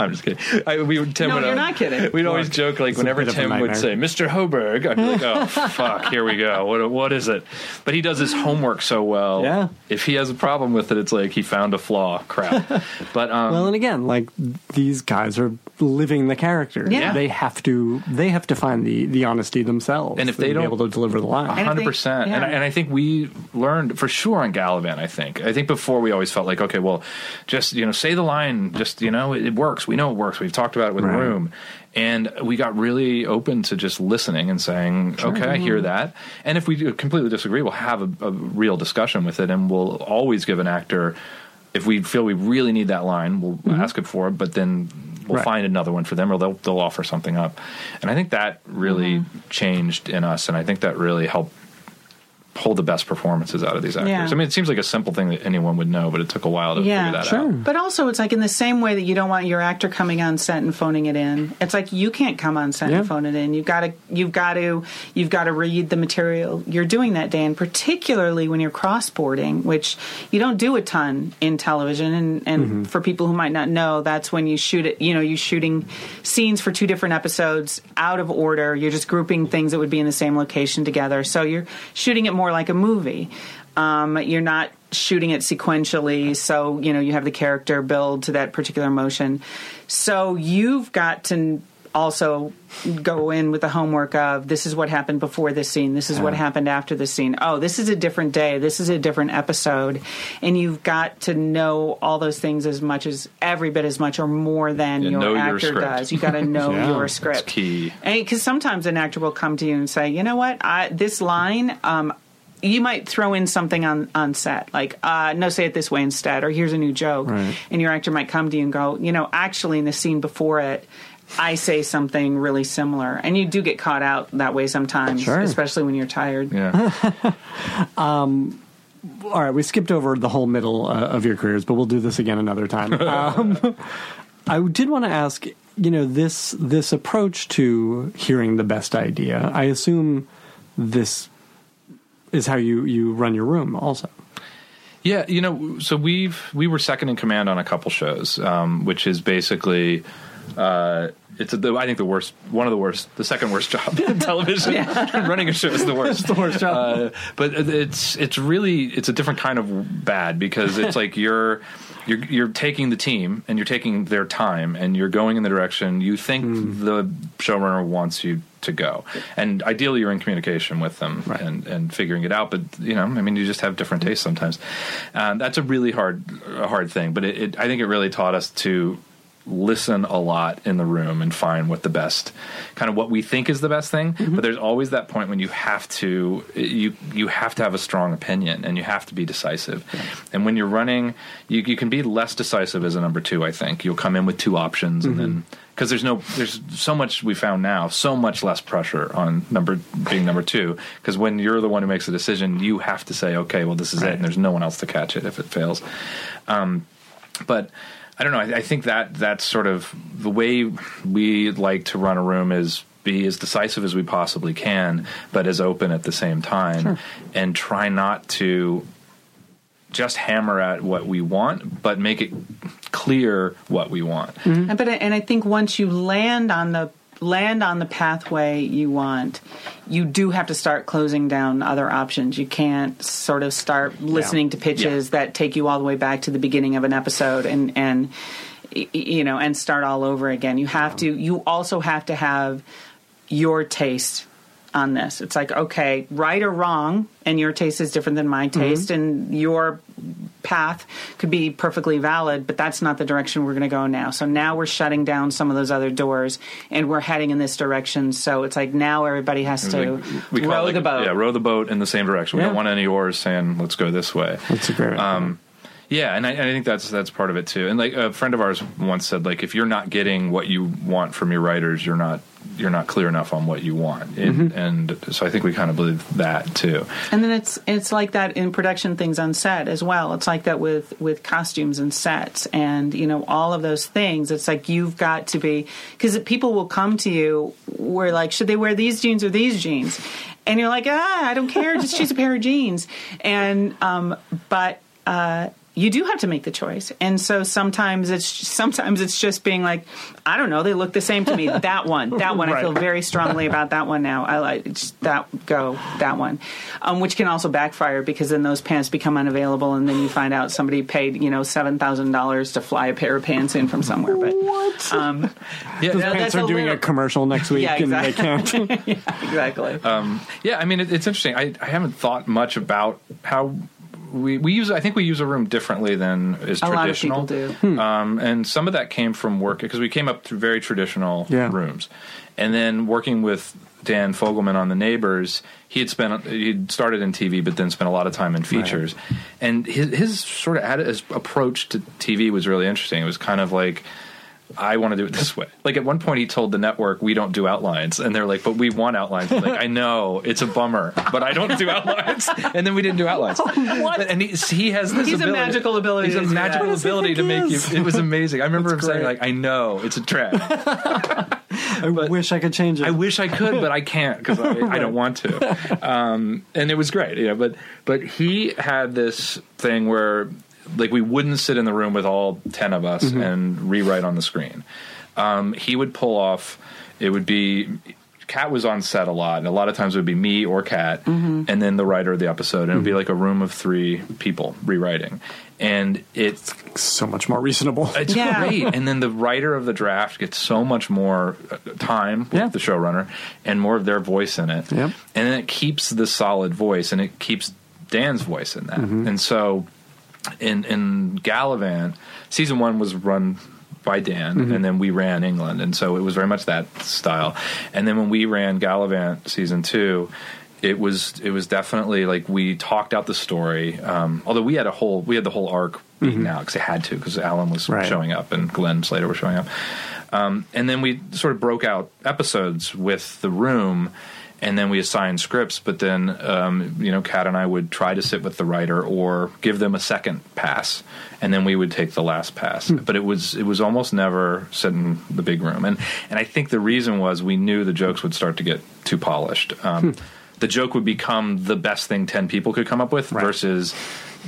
I'm just kidding. I, we would- Tim No, would, you're not kidding. We'd always joke like It's a whenever bit of a Tim would say Mr. Hoberg, I'd be like, oh fuck, here we go. What what is it? But he does his homework so well. Yeah. If he has a problem with it, it's like he found a flaw. Crap. But um, Well, and again, like these guys are living the character. Yeah. they have to. They have to find the the honesty themselves, And if they to be don't- able to deliver the line. And if hundred they- percent. And. I- think we learned for sure on Galavant. I think. I think before we always felt like, okay, well, just you know, say the line. Just you know, it, it works. We know it works. We've talked about it with Right. Room, and we got really open to just listening and saying, okay, I hear mm-hmm. that. And if we do completely disagree, we'll have a, a real discussion with it, and we'll always give an actor. If we feel we really need that line, we'll mm-hmm. ask it for it. But then we'll Right. find another one for them, or they'll they'll offer something up. And I think that really mm-hmm. changed in us, and I think that really helped pull the best performances out of these actors. Yeah. I mean, it seems like a simple thing that anyone would know, but it took a while to Yeah, figure that sure. out. But also, it's like in the same way that you don't want your actor coming on set and phoning it in. It's like you can't come on set Yeah. and phone it in. You've got to, you've got to, you've got to read the material you're doing that day, and particularly when you're crossboarding, which you don't do a ton in television. And, and mm-hmm. for people who might not know, that's when you shoot it. You know, you're shooting scenes for two different episodes out of order. You're just grouping things that would be in the same location together. So you're shooting it more like a movie. Um, you're not shooting it sequentially, so you know you have the character build to that particular motion. So you've got to also go in with the homework of this is what happened before this scene, this is what happened after this scene. Oh, this is a different day, this is a different episode, and you've got to know all those things as much as every bit as much or more than Yeah, your know your actor does. You got to know Yeah, your that's script. key. Because sometimes an actor will come to you and say, you know what, I, this line, um, you might throw in something on, on set, like, uh, no, say it this way instead, or here's a new joke. Right. And your actor might come to you and go, you know, actually, in the scene before it, I say something really similar. And you do get caught out that way sometimes, Sure. especially when you're tired. Yeah. All right, we skipped over the whole middle uh, of your careers, but we'll do this again another time. Um, I did want to ask, you know, this this approach to hearing the best idea. I assume this is how you you run your room, also. Yeah, you know, so we've we were second in command on a couple shows, um, which is basically uh, it's a, I think the worst, one of the worst, the second worst job in television. Running a show is the worst. the worst job. Uh, but it's it's really it's a different kind of bad because it's like you're you're you're taking the team and you're taking their time and you're going in the direction you think Hmm. the showrunner wants you to go, and ideally you're in communication with them Right. and and figuring it out. But you know, I mean, you just have different tastes sometimes. Um, that's a really hard hard thing, but it, it I think it really taught us to listen a lot in the room and find what the best kind of what we think is the best thing. Mm-hmm. But there's always that point when you have to you you have to have a strong opinion and you have to be decisive. And when you're running you, you can be less decisive as a number two i think. You'll come in with two options and then mm-hmm. because there's no there's so much we found now so much less pressure on number being number two. Because when you're the one who makes a decision you have to say okay well this is it and there's no one else to catch it if it fails. Um, but I don't know. I, I think that that's sort of the way we like to run a room is be as decisive as we possibly can, but as open at the same time, and try not to just hammer at what we want, but make it clear what we want. Mm-hmm. And- But and I think once you land on the land on the pathway you want, you do have to start closing down other options. You can't sort of start listening to pitches that take you all the way back to the beginning of an episode and and you know and start all over again. You have to. You also have to have your taste on this. It's like okay, right or wrong, and your taste is different than my taste, and your path could be perfectly valid, but that's not the direction we're going to go now. So now we're shutting down some of those other doors, and we're heading in this direction. So it's like now everybody has to Like, we row like- the boat. Yeah, row the boat in the same direction. We Yeah. don't want any oars saying, let's go this way. That's a great. Um, Yeah, and I, and I think that's that's part of it too. And like a friend of ours once said, like if you're not getting what you want from your writers, you're not you're not clear enough on what you want. And, and so I think we kind of believe that too. And then it's it's like that in production things on set as well. It's like that with with costumes and sets and you know all of those things. It's like you've got to be because people will come to you where like should they wear these jeans or these jeans, and you're like ah I don't care just choose a pair of jeans. And um, but. Uh, you do have to make the choice, and so sometimes it's sometimes it's just being like, I don't know, they look the same to me. That one, that one, I feel very strongly about that one now. I like that go that one, um, which can also backfire because then those pants become unavailable, and then you find out somebody paid you know seven thousand dollars to fly a pair of pants in from somewhere. But What? um, Yeah, Those that- pants are a doing a commercial next week, Yeah, and they exactly. can't. exactly. Yeah, I mean, it, it's interesting. I, I haven't thought much about how we, we use. I think we use a room differently than is a lot of traditional. people do. Um, and some of that came from work because we came up through very traditional Yeah. rooms, and then working with Dan Fogelman on The Neighbors. He had spent he'd started in TV, but then spent a lot of time in features. And his his sort of atti- his approach to TV was really interesting. It was kind of like. I want to do it this way. Like at one point, he told the network, "We don't do outlines," and they're like, "But we want outlines." He's like, I know it's a bummer, but I don't do outlines. And then we didn't do outlines. what? And he, he has this. He's a magical ability He's a to magical What ability to make he you. It was amazing. I remember him That's saying, "Like I know it's a trap. I wish I could change it. I wish I could, but I can't because I, I don't want to." Um, and it was great, you know. But but he had this thing where like we wouldn't sit in the room with all ten of us and rewrite on the screen. Um, he would pull off. It would be. Kat was on set a lot, and a lot of times it would be me or Kat, and then the writer of the episode, and it would be like a room of three people rewriting, and it's so much more reasonable. it's Yeah. great. And then the writer of the draft gets so much more uh, time with Yeah. the showrunner and more of their voice in it. Yep. And then it keeps the solid voice and it keeps Dan's voice in that. Mm-hmm. And so in in Galavant, season one was run by Dan, Mm-hmm. and then we ran England, and so it was very much that style. And then when we ran Galavant season two, it was it was definitely like we talked out the story. Um, although we had a whole we had the whole arc beaten out because it had to because Alan was Mm-hmm. Right. showing up and Glenn Slater was showing up. Um, and then we sort of broke out episodes with the room, and then we assigned scripts. But then, um, you know, Kat and I would try to sit with the writer or give them a second pass, and then we would take the last pass. Hmm. But it was it was almost never sit in the big room, and and I think the reason was we knew the jokes would start to get too polished. Um, Hmm. The joke would become the best thing ten people could come up with Right. versus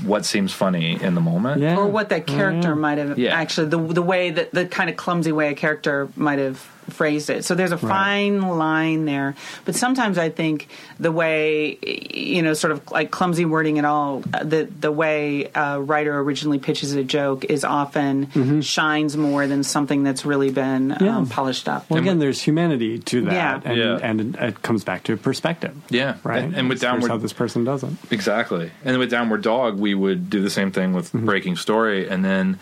what seems funny in the moment. Yeah. or what that character might have Yeah. actually the the way that the kind of clumsy way a character might have phrased it. So there's a fine line there. But sometimes I think the way you know, sort of like clumsy wording at all, uh, the the way a writer originally pitches a joke is often shines more than something that's really been Mm-hmm. Yeah. um, polished up. Well, again, there's humanity to that, Yeah. and Yeah. and it comes back to perspective. Yeah. right. And- and with Here's Downward- how this person does it. Exactly. And then with Downward Dog, we would do the same thing with Breaking Story, and then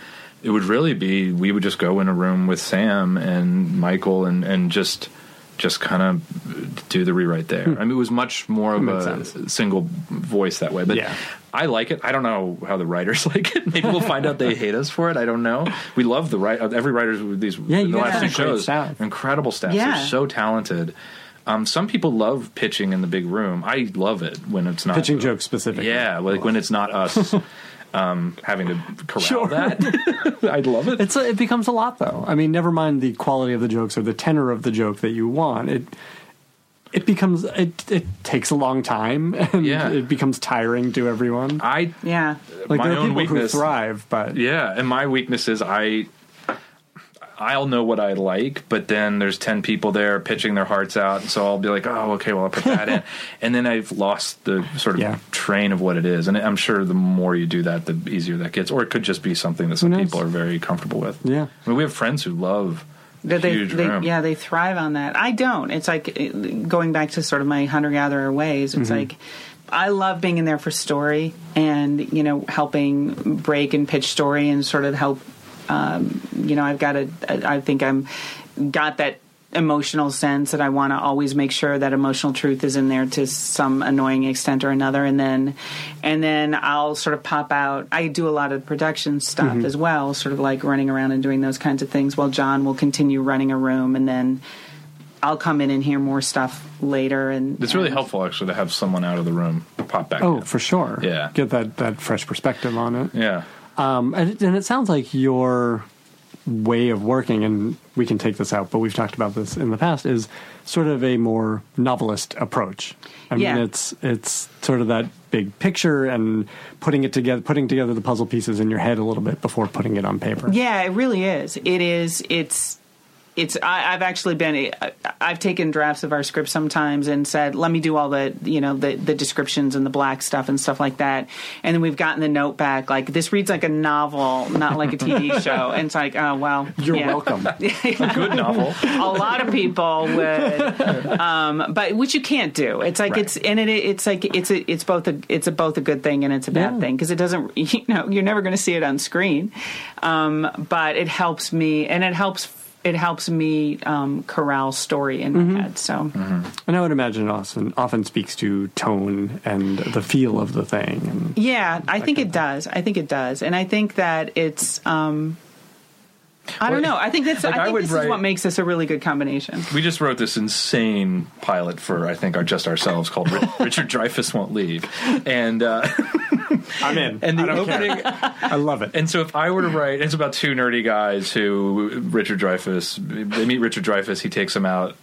it would really be we would just go in a room with Sam and Michael and and just just kind of do the rewrite there. I mean, it was much more of a sense. single voice that way, but. Yeah. I like it. I don't know how the writers like it. Maybe we'll find out they hate us for it. I don't know. We love the right. Every writer's with these Yeah, the last two shows. staff. Incredible staff. Yeah. They're so talented. Um, some people love pitching in the big room. I love it when it's not Pitching jokes specifically. yeah, like when it's not us um, having to corral Sure. that. I'd love it. It's a, it becomes a lot though. I mean, never mind the quality of the jokes or the tenor of the joke that you want. It it becomes it it takes a long time and Yeah. it becomes tiring to everyone. I yeah. Like my there are own people weakness. who thrive, but yeah, and my weakness is I. I'll know what I like, but then there's ten people there pitching their hearts out, and so I'll be like, "Oh, okay, well, I'll put that in," and then I've lost the sort of Yeah. train of what it is. And I'm sure the more you do that, the easier that gets. Or it could just be something that some people are very comfortable with. Yeah. I mean, we have friends who love That they, they yeah they thrive on that. I don't. It's like uh, going back to sort of my hunter gatherer ways. It's Mm-hmm. like I love being in there for story and you know helping break and pitch story and sort of help. Um, you know, I've got a. I think I'm got that emotional sense that I want to always make sure that emotional truth is in there to some annoying extent or another, and then and then I'll sort of pop out. I do a lot of production stuff Mm-hmm. as well, sort of like running around and doing those kinds of things. While John will continue running a room, and then I'll come in and hear more stuff later. And It's really and- helpful actually to have someone out of the room pop back. Oh, in. for sure. Yeah. Get that, that fresh perspective on it. yeah. Um, and, it, and it sounds like your way of working, and we can take this out, but we've talked about this in the past, is sort of a more novelist approach. I Yeah. mean, it's it's sort of that big picture and putting it together, putting together the puzzle pieces in your head a little bit before putting it on paper. Yeah, it really is. It is. It's. It's. I, I've actually been. I- I've taken drafts of our script sometimes and said, "Let me do all the, you know, the the descriptions and the black stuff and stuff like that." And then we've gotten the note back, like this reads like a novel, not like a TV show. And it's like, oh well, You're yeah. welcome. Good novel. a lot of people would, um, but which you can't do. It's like Right. it's and it, it's like it's a, it's both a it's a both a good thing and it's a bad Yeah. thing because it doesn't you know you're never going to see it on screen, um, but it helps me and it helps it helps me um, corral story in my head. So And I would imagine it often, often speaks to tone and the feel of the thing. And yeah, I think it does. I think it does, and I think that it's. Um, I don't know. I think that's. like, I I think would this write- is what makes this a really good combination. We just wrote this insane pilot for I think our just ourselves called Richard Dreyfuss won't leave, and uh, I'm in. and the I don't care. opening. I love it. And so, if I were to write, it's about two nerdy guys who Richard Dreyfuss. They meet Richard Dreyfuss. He takes them out.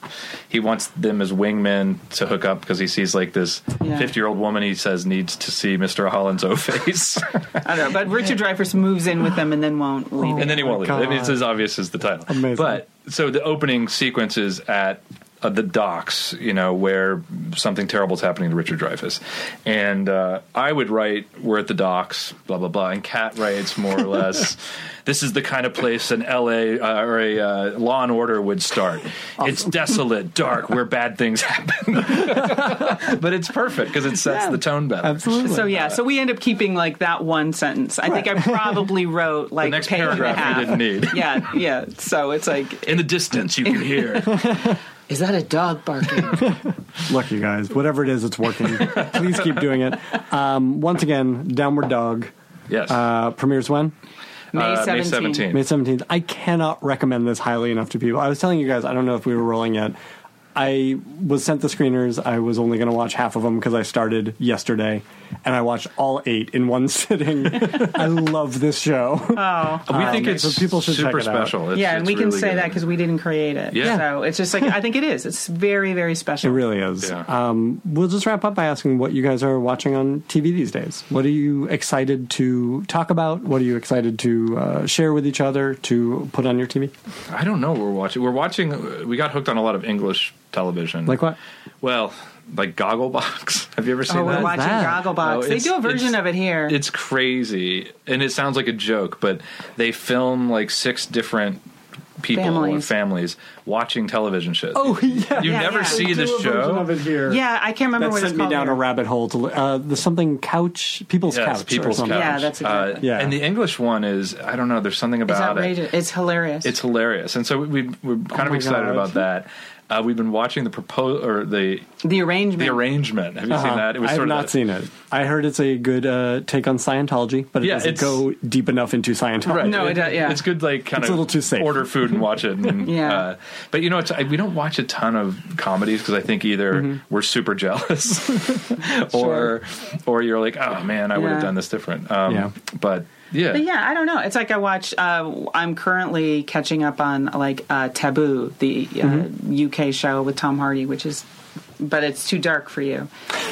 He wants them as wingmen to hook up because he sees like this Yeah. fifty-year-old woman. He says needs to see Mister Holland's O face, I don't know, but Richard Dreyfuss moves in with them and then won't leave. and then he won't leave. I mean, it's God. As obvious as the title. Amazing. But so the opening sequence is at uh, the docks, you know, where something terrible is happening to Richard Dreyfuss, and uh, I would write, "We're at the docks," blah blah blah, and Kat writes more or less. This is the kind of place an L.A. Uh, or a uh, Law and Order would start. It's desolate, dark, where bad things happen. but it's perfect because it sets Yeah. the tone better. Absolutely. So yeah, so we end up keeping like that one sentence. I think I probably wrote like the next page and a paragraph we half. didn't need. Yeah, yeah. So it's like, In the distance, you can hear. is that a dog barking? Look, you guys, whatever it is, it's working. Please keep doing it. Um, once again, Downward Dog Yes. uh, premieres when? May Uh, May 17th. May 17th. I cannot recommend this highly enough to people. I was telling you guys, I don't know if we were rolling yet. I was sent the screeners. I was only going to watch half of them because I started yesterday, and I watched all eight in one sitting. I love this show. Oh, we think Um, it's so people should check super it out. special. It's- yeah, and it's we can really say good. that because we didn't create it. Yeah. So it's just like I think it is. It's very, very special. It really is. Yeah. Um, we'll just wrap up by asking what you guys are watching on TV these days. What are you excited to talk about? What are you excited to uh, share with each other to put on your TV? I don't know. what We're watching. We're watching. We got hooked on a lot of English television. Like what? Well, like Gogglebox. Have you ever seen Oh, we're that? watching that? Gogglebox. Oh, they do a version of it here. It's crazy, and it sounds like a joke, but they film like six different people or Families. families watching television shows. Oh, yeah. you Yeah, never yeah. see this Do a show. of it here. yeah, I can't remember that what it's sent me down here. a rabbit hole to uh, the something couch, people's Yes, couch, People's or. Couch. Yeah, that's exactly- Uh, Yeah. And the English one is I don't know. There's something It's about it. It's hilarious. It's hilarious, and so we, we're kind of excited God. about that. Uh, we've been watching the propose or the the arrangement. the arrangement. Have you seen Uh-huh. that? It was I have of not a- seen it. I heard it's a good uh, take on Scientology, but it Yeah, doesn't go deep enough into Scientology. Right. No, it does- yeah. It's good, like kind It's of a little too safe. Order food and watch it. And, Yeah. Uh, but you know, it's, I, we don't watch a ton of comedies because I think either Mm-hmm. we're super jealous, or or you're like, oh man, I would have done this different. Um, Yeah. But yeah, But yeah, I don't know. It's like I watch. Uh, I'm currently catching up on like uh, Taboo, the uh, Mm-hmm. UK show with Tom Hardy, which is, but it's too dark for you.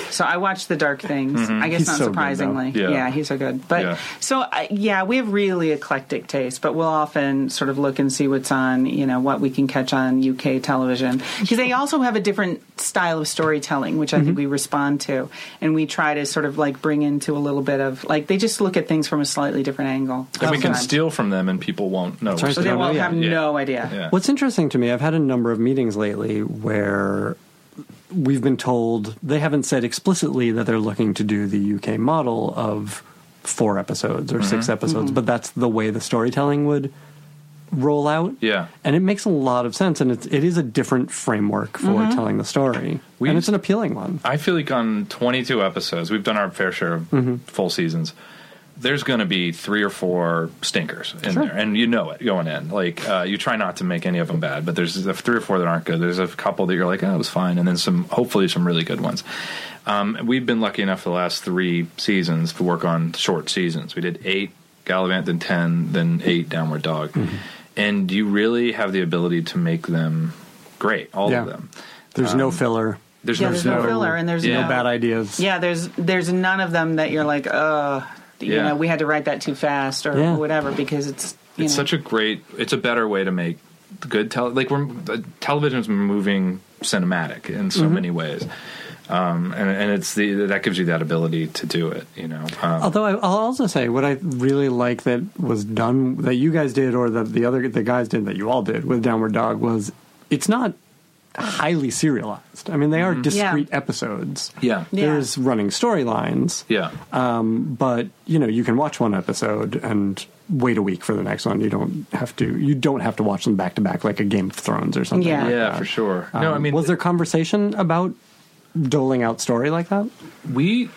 So I watch the dark things. I guess He's not so surprisingly. Yeah. yeah. he's so good. But Yeah. so I, yeah, we have really eclectic taste. But we'll often sort of look and see what's on, you know, what we can catch on UK television because they also have a different style of storytelling, which I Mm-hmm. think we respond to, and we try to sort of like bring into a little bit of like they just look at things from a slightly different angle. and we can steal from them, and people won't know. So they don't will have Yeah. no idea. Yeah. What's interesting to me, I've had a number of meetings lately where we've been told they haven't said explicitly that they're looking to do the UK model of four episodes or six episodes, but that's the way the storytelling would rollout. Yeah. and it makes a lot of sense, and it's it is a different framework for Mm-hmm. telling the story, We and it's an appealing one. I feel like on 22 episodes, we've done our fair share of Mm-hmm. full seasons. There's going to be three or four stinkers in Sure. there, and you know it going in. Like uh, you try not to make any of them bad, but there's the three or four that aren't good. There's a couple that you're like, oh, it was fine, and then some, hopefully, some really good ones. Um, we've been lucky enough the last three seasons to work on short seasons. We did eight Galavant, then ten, then eight Downward Dog, Mm-hmm. and you really have the ability to make them great, all Yeah. of them. There's no filler, There's Yeah, no, there's no no- filler, and there's Yeah. no no bad ideas. Yeah, there's there's none of them that you're like, uh, you Yeah. know, we had to write that too fast or Yeah. whatever because it's you it's know, such a great it's a better way to make good tele like we're uh, television's moving cinematic in so Mm-hmm. many ways um and and it's the that gives you that ability to do it you know um, Although I, I'll also say what I really like that was done that you guys did or that the other the guys did that you all did with Downward Dog was it's not highly serialized. I mean, they are discrete episodes. yeah Yeah. There's running storylines, yeah but you know you can watch one episode and wait a week for the next one. You don't have to. You don't have to watch them back to back like a Game of Thrones or something. Yeah. like yeah that. for sure no i Um, mean was there conversation about doling out story like that? we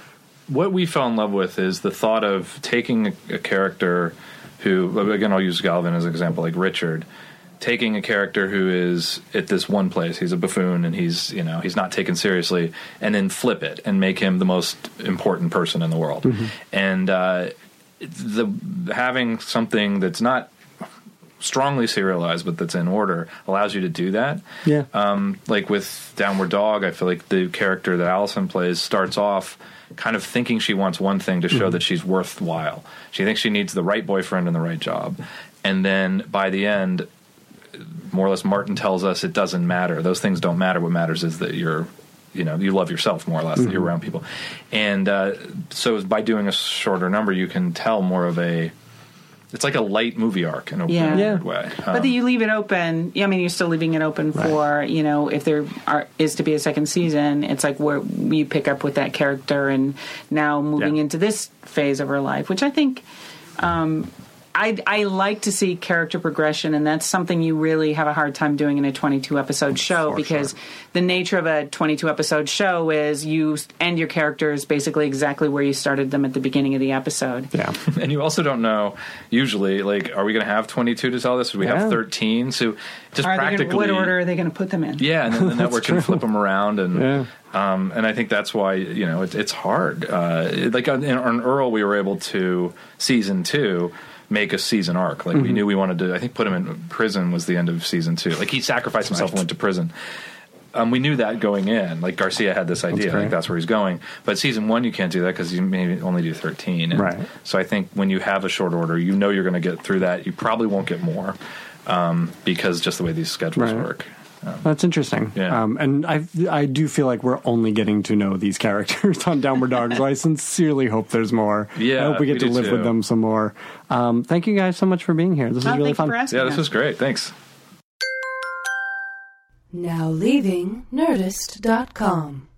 what we fell in love with is the thought of taking a, a character who again I'll use Galavant as an example like Richard taking a character who is at this one place he's a buffoon and he's you know he's not taken seriously and then flip it and make him the most important person in the world and uh, the having something that's not strongly serialized but that's in order allows you to do that Yeah. um, like with Downward Dog, I feel like the character that Allison plays starts off kind of thinking she wants one thing to show that she's worthwhile. She thinks she needs the right boyfriend and the right job. And then by the end, more or less, Martin tells us it doesn't matter. Those things don't matter. What matters is that you're, you know, you love yourself more or less, that you're around people. And uh, so by doing a shorter number, you can tell more of a. It's like a light movie arc in a, in a Yeah. Yeah. weird way. But Um, then you leave it open. Yeah, I mean, you're still leaving it open for you know if there are, is to be a second season. It's like where we pick up with that character and now moving Yeah. into this phase of her life, which I think. Um, I, I like to see character progression, and that's something you really have a hard time doing in a 22 episode show For because sure. the nature of a 22 episode show is you end your characters basically exactly where you started them at the beginning of the episode. Yeah. and you also don't know usually like are we going to have 22 to tell this do we Yeah. have 13 so just Are practically gonna, what order are they going to put them in? yeah and then the network can flip them around and Yeah. um, and I think that's why you know it, it's hard uh, like on, on Earl we were able to season two make a season arc like we Mm-hmm. knew we wanted to I think put him in prison was the end of season two like he sacrificed himself and went to prison um, we knew that going in. Like Garcia had this idea, great. like that's where he's going. But season one, you can't do that because you maybe only do thirteen. And Right. So I think when you have a short order, you know you're going to get through that. You probably won't get more um, because just the way these schedules Right. work. That's interesting. Yeah. Um, and I I do feel like we're only getting to know these characters on Downward Dog, so I sincerely hope there's more. Yeah, I hope we get we to live too. with them some more. Um, thank you guys so much for being here. This was Oh, really fun. for Yeah, this us. was great. Thanks. Now leaving Nerdist.com.